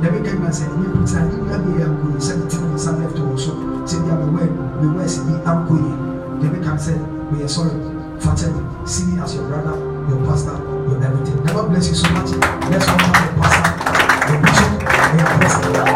na bi kɛ ka sɛ ɛnyɛ pita ne nua bi yɛ ankɔ yi sɛ ne tene ne nsa left wɔ so sɛ bi a me wɛ me wɛ si bi ankɔ yi de me kan sɛ me yɛ sorry fakyɛ me see me as your brother your pastor your everything. Never bless you so much. Let's welcome the pastor. The bishop and the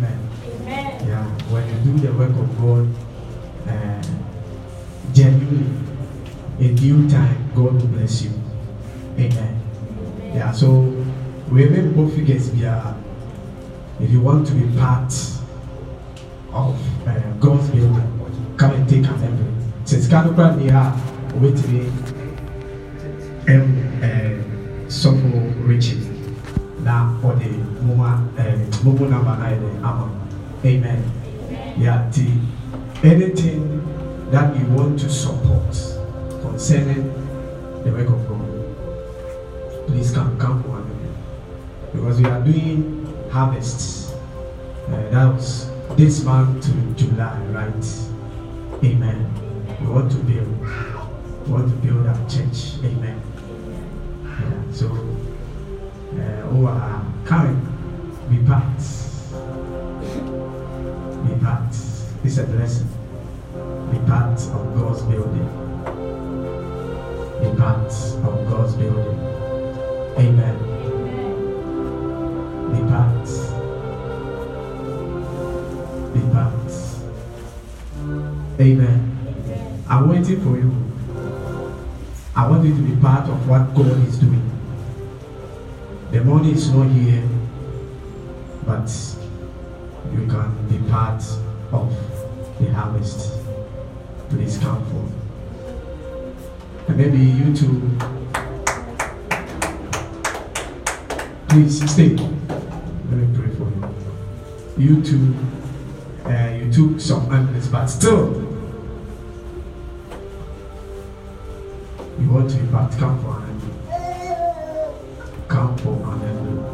dash. Amen. Yeah, when you do the work of God, uh, genuinely, in due time, God will bless you. Amen. Yeah, so we make both figures uh, if you want to be part of uh, God's building, come and take an envelope. Since Kanukra near wait me ama. Amen. Yeah, anything that you want to support concerning the work of God, please come, come one because we are doing harvests. Uh, that was this month to July, right? Amen. We want to You too. Uh, you took some endless, but still, you want to be. Come for an envelope. Come for an envelope.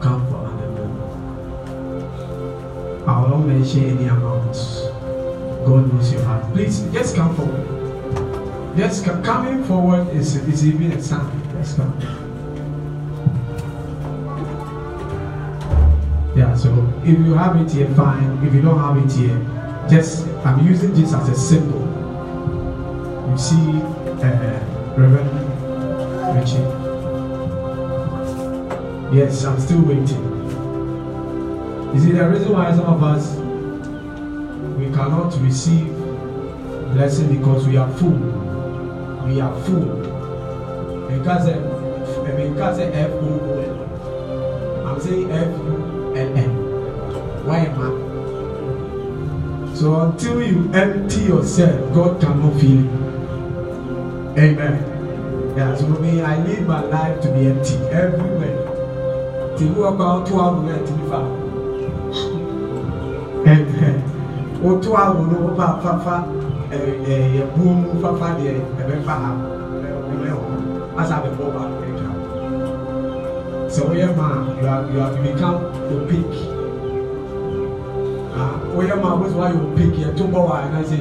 Come for an envelope. I will not mention any amounts. God knows your heart. Please, just come forward. Just co- coming forward is, is even a sign. Just come. Yeah, so if you have it here, fine. If you don't have it here, just I'm using this as a symbol. You see, uh, Reverend Richie. Yes, I'm still waiting. You see, the reason why some of us we cannot receive blessing because we are full. We are full. Because I mean, because F O O L. I'm saying F U So until you empty yourself, God cannot fill you. Amen. Yeah, so me, I need my life to be empty everywhere. Till you walk out two hours and to be far. Amen. O two hours no fa fa fa ɛɛ buom fafa deɛ ɛbɛfa ha ɛbɛwɔ hɔ asa abɛbɔ baako atwa sɛ woyɛ ma you are you have become opaque ah woyɛ ma wo sɛ wayɛ opaque yɛ to bɔ wɔ a ɛna sɛ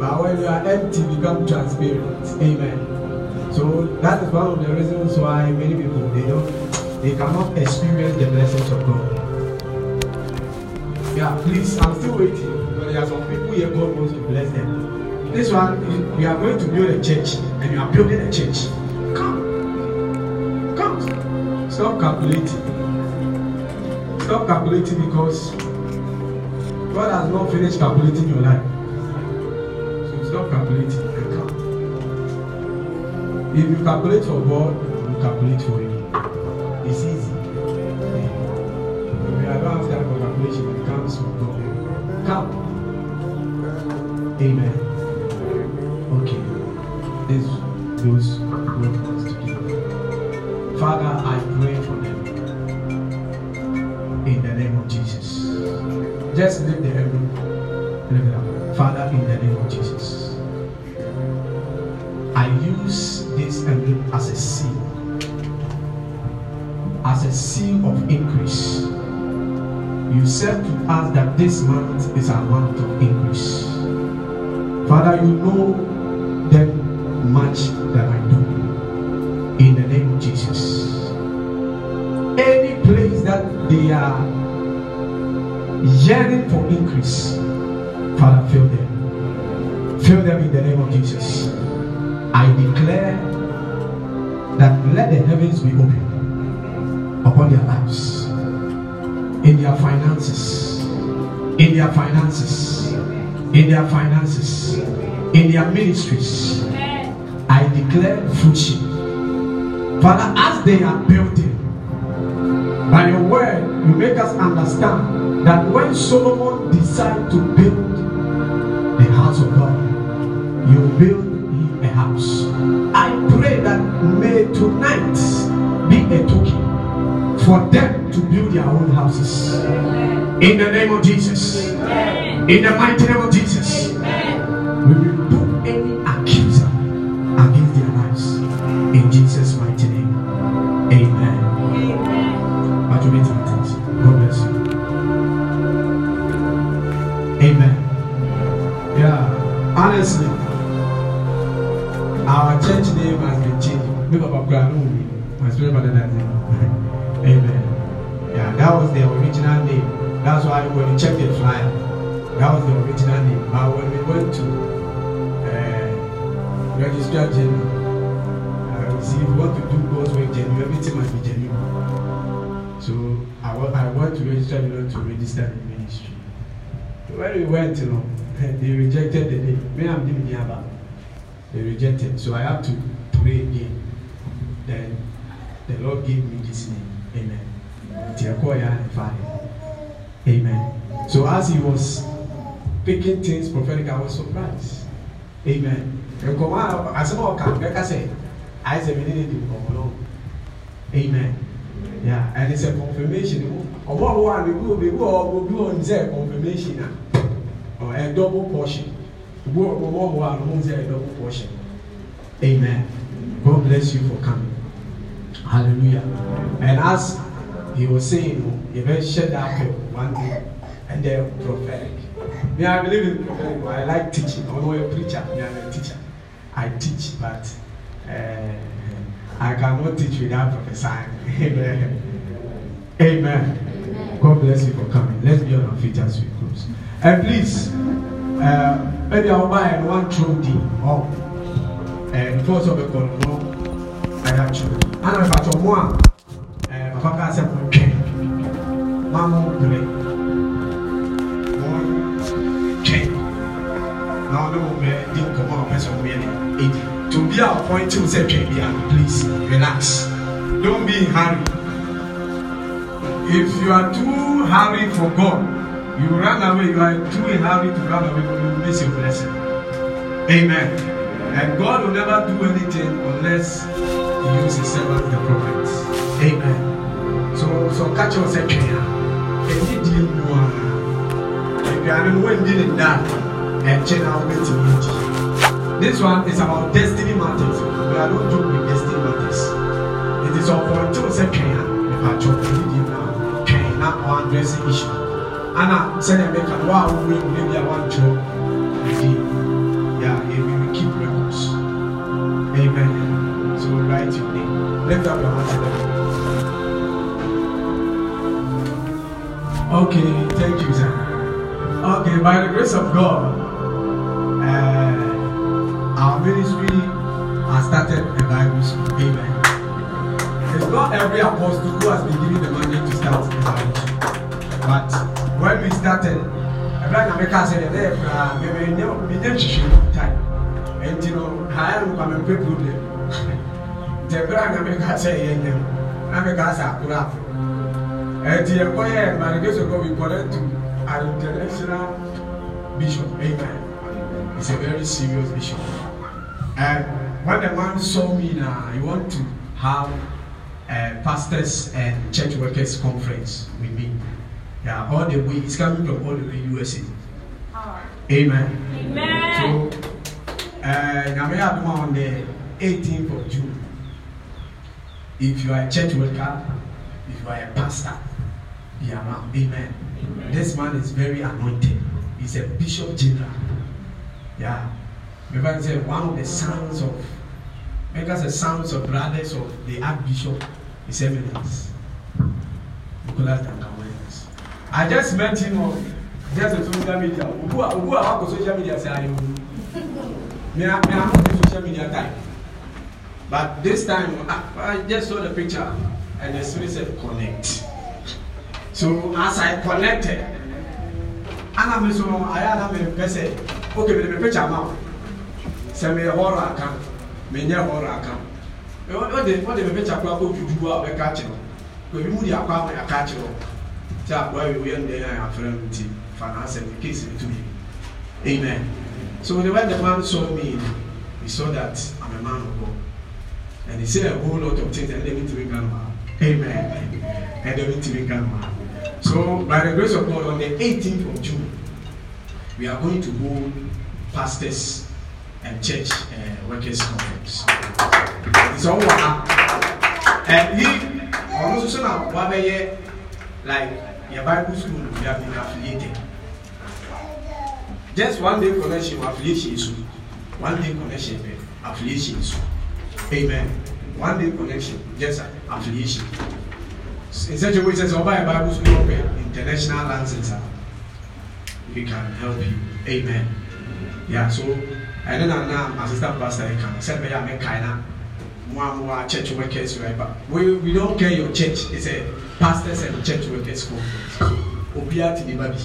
but when you are empty become transparent amen so that is one of the reasons why many people they don't they cannot experience the blessings of God. Yeah, please, I'm still waiting. But there are some people here God wants to bless them. This one, we are going to build a church, and you are building a church. Come, come. Stop calculating. Stop calculating because God has not finished calculating your life. So stop calculating and. If you calculate for God, you calculate for Him. Is a month of increase. Father, you know that much that I do. In the name of Jesus. Any place that they are yearning for increase, Father, fill them. Fill them in the name of Jesus. I declare that let the heavens be open in their finances, in their finances, in their ministries. I declare fruition. Father, as they are building, by your word, you make us understand that when Solomon decided to build the house of God, you build a house. I pray that may tonight be a token for them to build their own houses. In the name of Jesus. In the mighty name of Jesus. The ministry. When we went, you know, they rejected the name. Me, I'm doing Yaba. They rejected. So I had to pray again. Then the Lord gave me this name. Amen. Amen. So as he was picking things prophetic, I was surprised. Amen. Nkɔmɔ a asɛm a. Amen. Yeah, and it's a confirmation. Ɔmo a wɔwɔ a mebu obi wɔ obi wɔ n sɛ confirmation ɔ a double portion. Obi wɔ ɔmo a double portion. Amen. God bless you for coming. Hallelujah. And as he was saying, you better share that one day and then prophetic. Me, I believe in prophetic. but I like teaching. I'm not a preacher. Me, I'm a teacher. I teach, but uh, I cannot teach without prophesying. Amen. Amen. God bless you for coming. Let's be on our feet as we close. And please, uh, maybe I'll buy and one throw the oh, and first of all, no, I have children. And if I told one, uh, Papa can say, okay, Mama, do twɛn na ɔne wo mɛ di nkɔmɔ a ɔpɛ sɛ ɔmo yɛ no edi to be a point to sɛ twɛn a please relax. Don't be in hurry if you are too hurry for God you run away. You are too in hurry to run away you will miss your blessing. Amen. And God will never do anything unless he use his servant the prophets. Amen. So so catch us sɛ twɛn a ɛni die mu a aduane no wɔndi ne da ɛnkyɛ na wobɛtumi agyi this one is about destiny matters we are not joke with destiny matters. It is ɔpɔntew sɛ twɛn a mepatwɔ ɛdidi na twɛn na ɔandrɛse issue. Ana sɛdeɛ meka no wa a mu ne bi a woantwerɛ ɛdi yeah we will keep records. Amen. So write your name. Lift up your hands to okay thank you sir. Okay by the grace of god ministry has started a bible school amen. It's not every apostle who has been given the mandate to start a bible school but when we started ɛbɛrɛ na meka sɛ ɛdɛ yɛ kura mɛmɛ nyɛ mɛnyɛ nhyehyɛ time. Ɛnti no ha yɛ no kwame mpɛ problem nti ɛbɛrɛ na meka sɛ ɛyɛ nyɛ na meka sɛ akoro afro ɛnti ɛkɔ yɛ manifesto kɔ we connect to an international bishop. Amen. It's a very serious bishop and when the man saw me na he want to have a pastors and church workers conference with me. Yeah, all the way it's coming from all the way USA. Amen. Amen. So, uh, on the 18th of June. If you are a church worker, if you are a pastor, be around. Amen. This man is very anointed. He's a bishop general. Yeah. Remember, say one of the sons of, us the sons of brothers of the Archbishop, His Eminence, Nicholas Williams. I just met him on just on social media. Ubu a ubu a wako social media say ayo. Me a a not the social media type. But this time I, I just saw the picture and the spirit said connect. So as I connected, so ayé ana mi pẹ sẹ okay mi picture ma mi mi mi mi ti case mi mi amen. So way the man saw me he saw that i'm a man of God. And he said a whole lot of things and they mean to be grandma amen. And they mean to be grandma so by the grace of God on the 18th of June we are going to hold pastors and church uh, workers conference. It's all ha and he nso so na wabɛyɛ like your bible school we have been affiliated. Just one day connection affiliation so one day connection affiliation so amen. One day connection just affiliation. In such a way sɛ ɔba yɛ bible school ɔpɛ international license a we can help you. Amen. Yeah so ɛne na na assistant pastor yɛ kan sɛ bɛyɛ a mɛkae na mo a mo a church workers right but we we don't care your church it's a pastors and church workers conference obiara ti di ba bi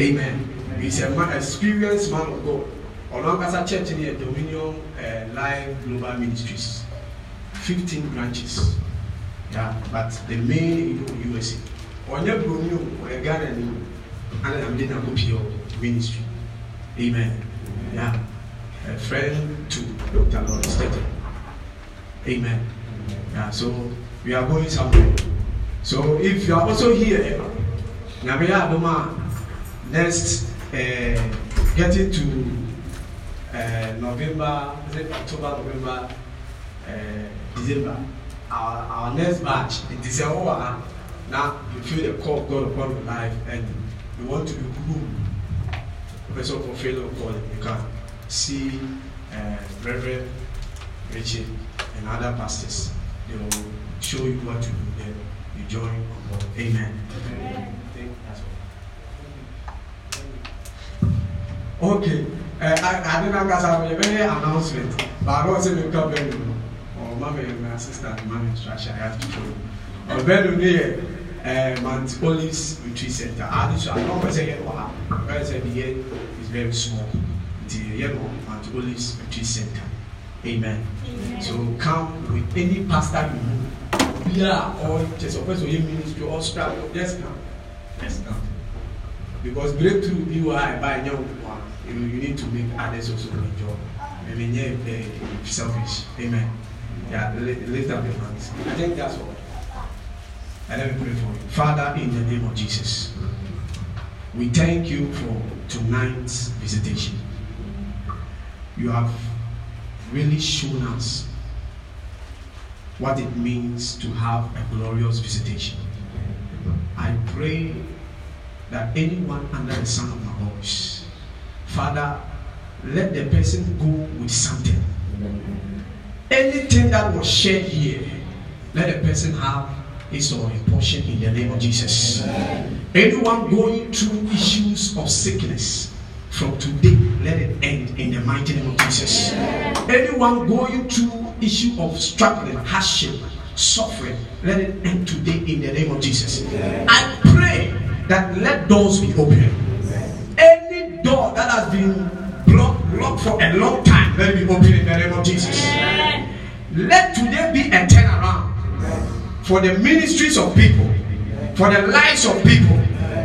amen. He's a man experienced man of god. Ɔno church ni yɛ dominion uh, life global ministries. Fifteen branches. Yeah but the main you know usa ɔnyɛ buroni o ɔyɛ ghana ni ana na mi de na ko pie o ministry. Amen yeah a friend to dr lawrence tetteh amen. Yeah so we are going somewhere. So if you are also here yɛ adoma next uh, getting to uh, november is it october november uh, december. Our our next batch in december now you feel the call of god upon your life and you want to be who calling you can see uh, reverend richard and other pastors they will show you what to do then you join amen, amen. I think that's all. okay ade na nkasa no yɛbɛyɛ announcement baako sɛ meka bɛnu no ɔma me my assistant ma me instruction i have to show you ɔbɛnu yɛ mount olives retreat center ade so anɔ ɔpɛ sɛ yɛ no wɔ ha ɔpɛ sɛ de yɛ is very small yɛ no mount olives retreat center amen so come with any pastor you know bia or sɛ ɔpɛ sɛ ɔyɛ ministry or strap just come just come because breakthrough bi wɔ a ɛba ɛnyɛ wo you, you need to make others also enjoy. Maybe yeah, uh, selfish. Amen. Yeah, lift up your hands. I think that's all. And let me pray for you. Father, in the name of Jesus, we thank you for tonight's visitation. You have really shown us what it means to have a glorious visitation. I pray that anyone under the sound of my voice, Father, let the person go with something. Anything that was shared here, let the person have his or a portion in the name of Jesus. Anyone going through issues of sickness, from today, let it end in the mighty name of Jesus. Anyone going through issue of struggling, hardship, suffering, let it end today in the name of Jesus. I pray that let doors be open. Any door that has been blocked, blocked for a long time, let it be open in the name of Jesus. Let today be a turnaround for the ministries of people, for the lives of people.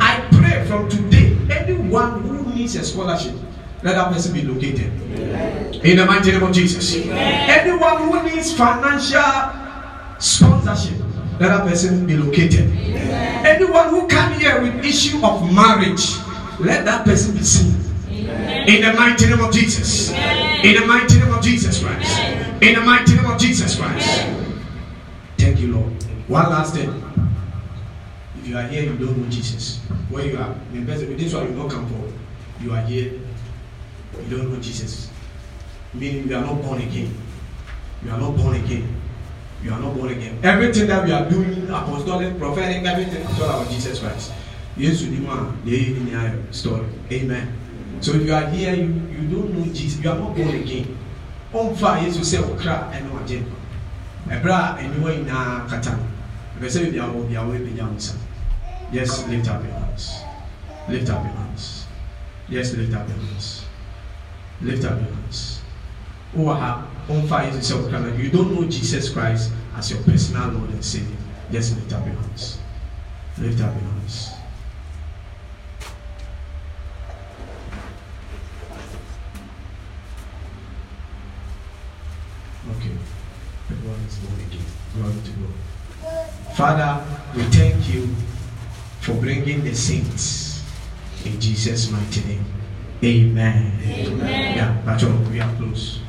I pray from today, anyone who needs a scholarship, let that person be located. In the mighty name of Jesus. Anyone who needs financial sponsorship, let that person be located. Anyone who come here with issue of marriage, let that person be seen. In the mighty name of Jesus. In the mighty name of Jesus Christ. In the mighty name of Jesus Christ. Thank you, Lord. One last thing. If you are here, you don't know Jesus. Where you are, this one you don't come for. You are here, you don't know Jesus. Meaning you are not born again. You are not born again. You are not born again. Everything that we are doing, apostolic, prophetic, everything is all about Jesus Christ. Yes, you the story. Amen. So if you are here, you, you don't know Jesus, you are not born again. On fire, you say, crap, and no agenda. Ebra, are in a I say, you are be away, be young, Yes, lift up your hands. Lift up your hands. Yes, lift up your hands. Lift up your hands. Are? You don't know Jesus Christ as your personal Lord and Savior. Just lift up your hands. Lift up your hands. Okay. Everyone is born again. Glory to God. Father, we thank you for bringing the saints in Jesus' mighty name. Amen. Amen. Yeah, that's oh, all. We are close.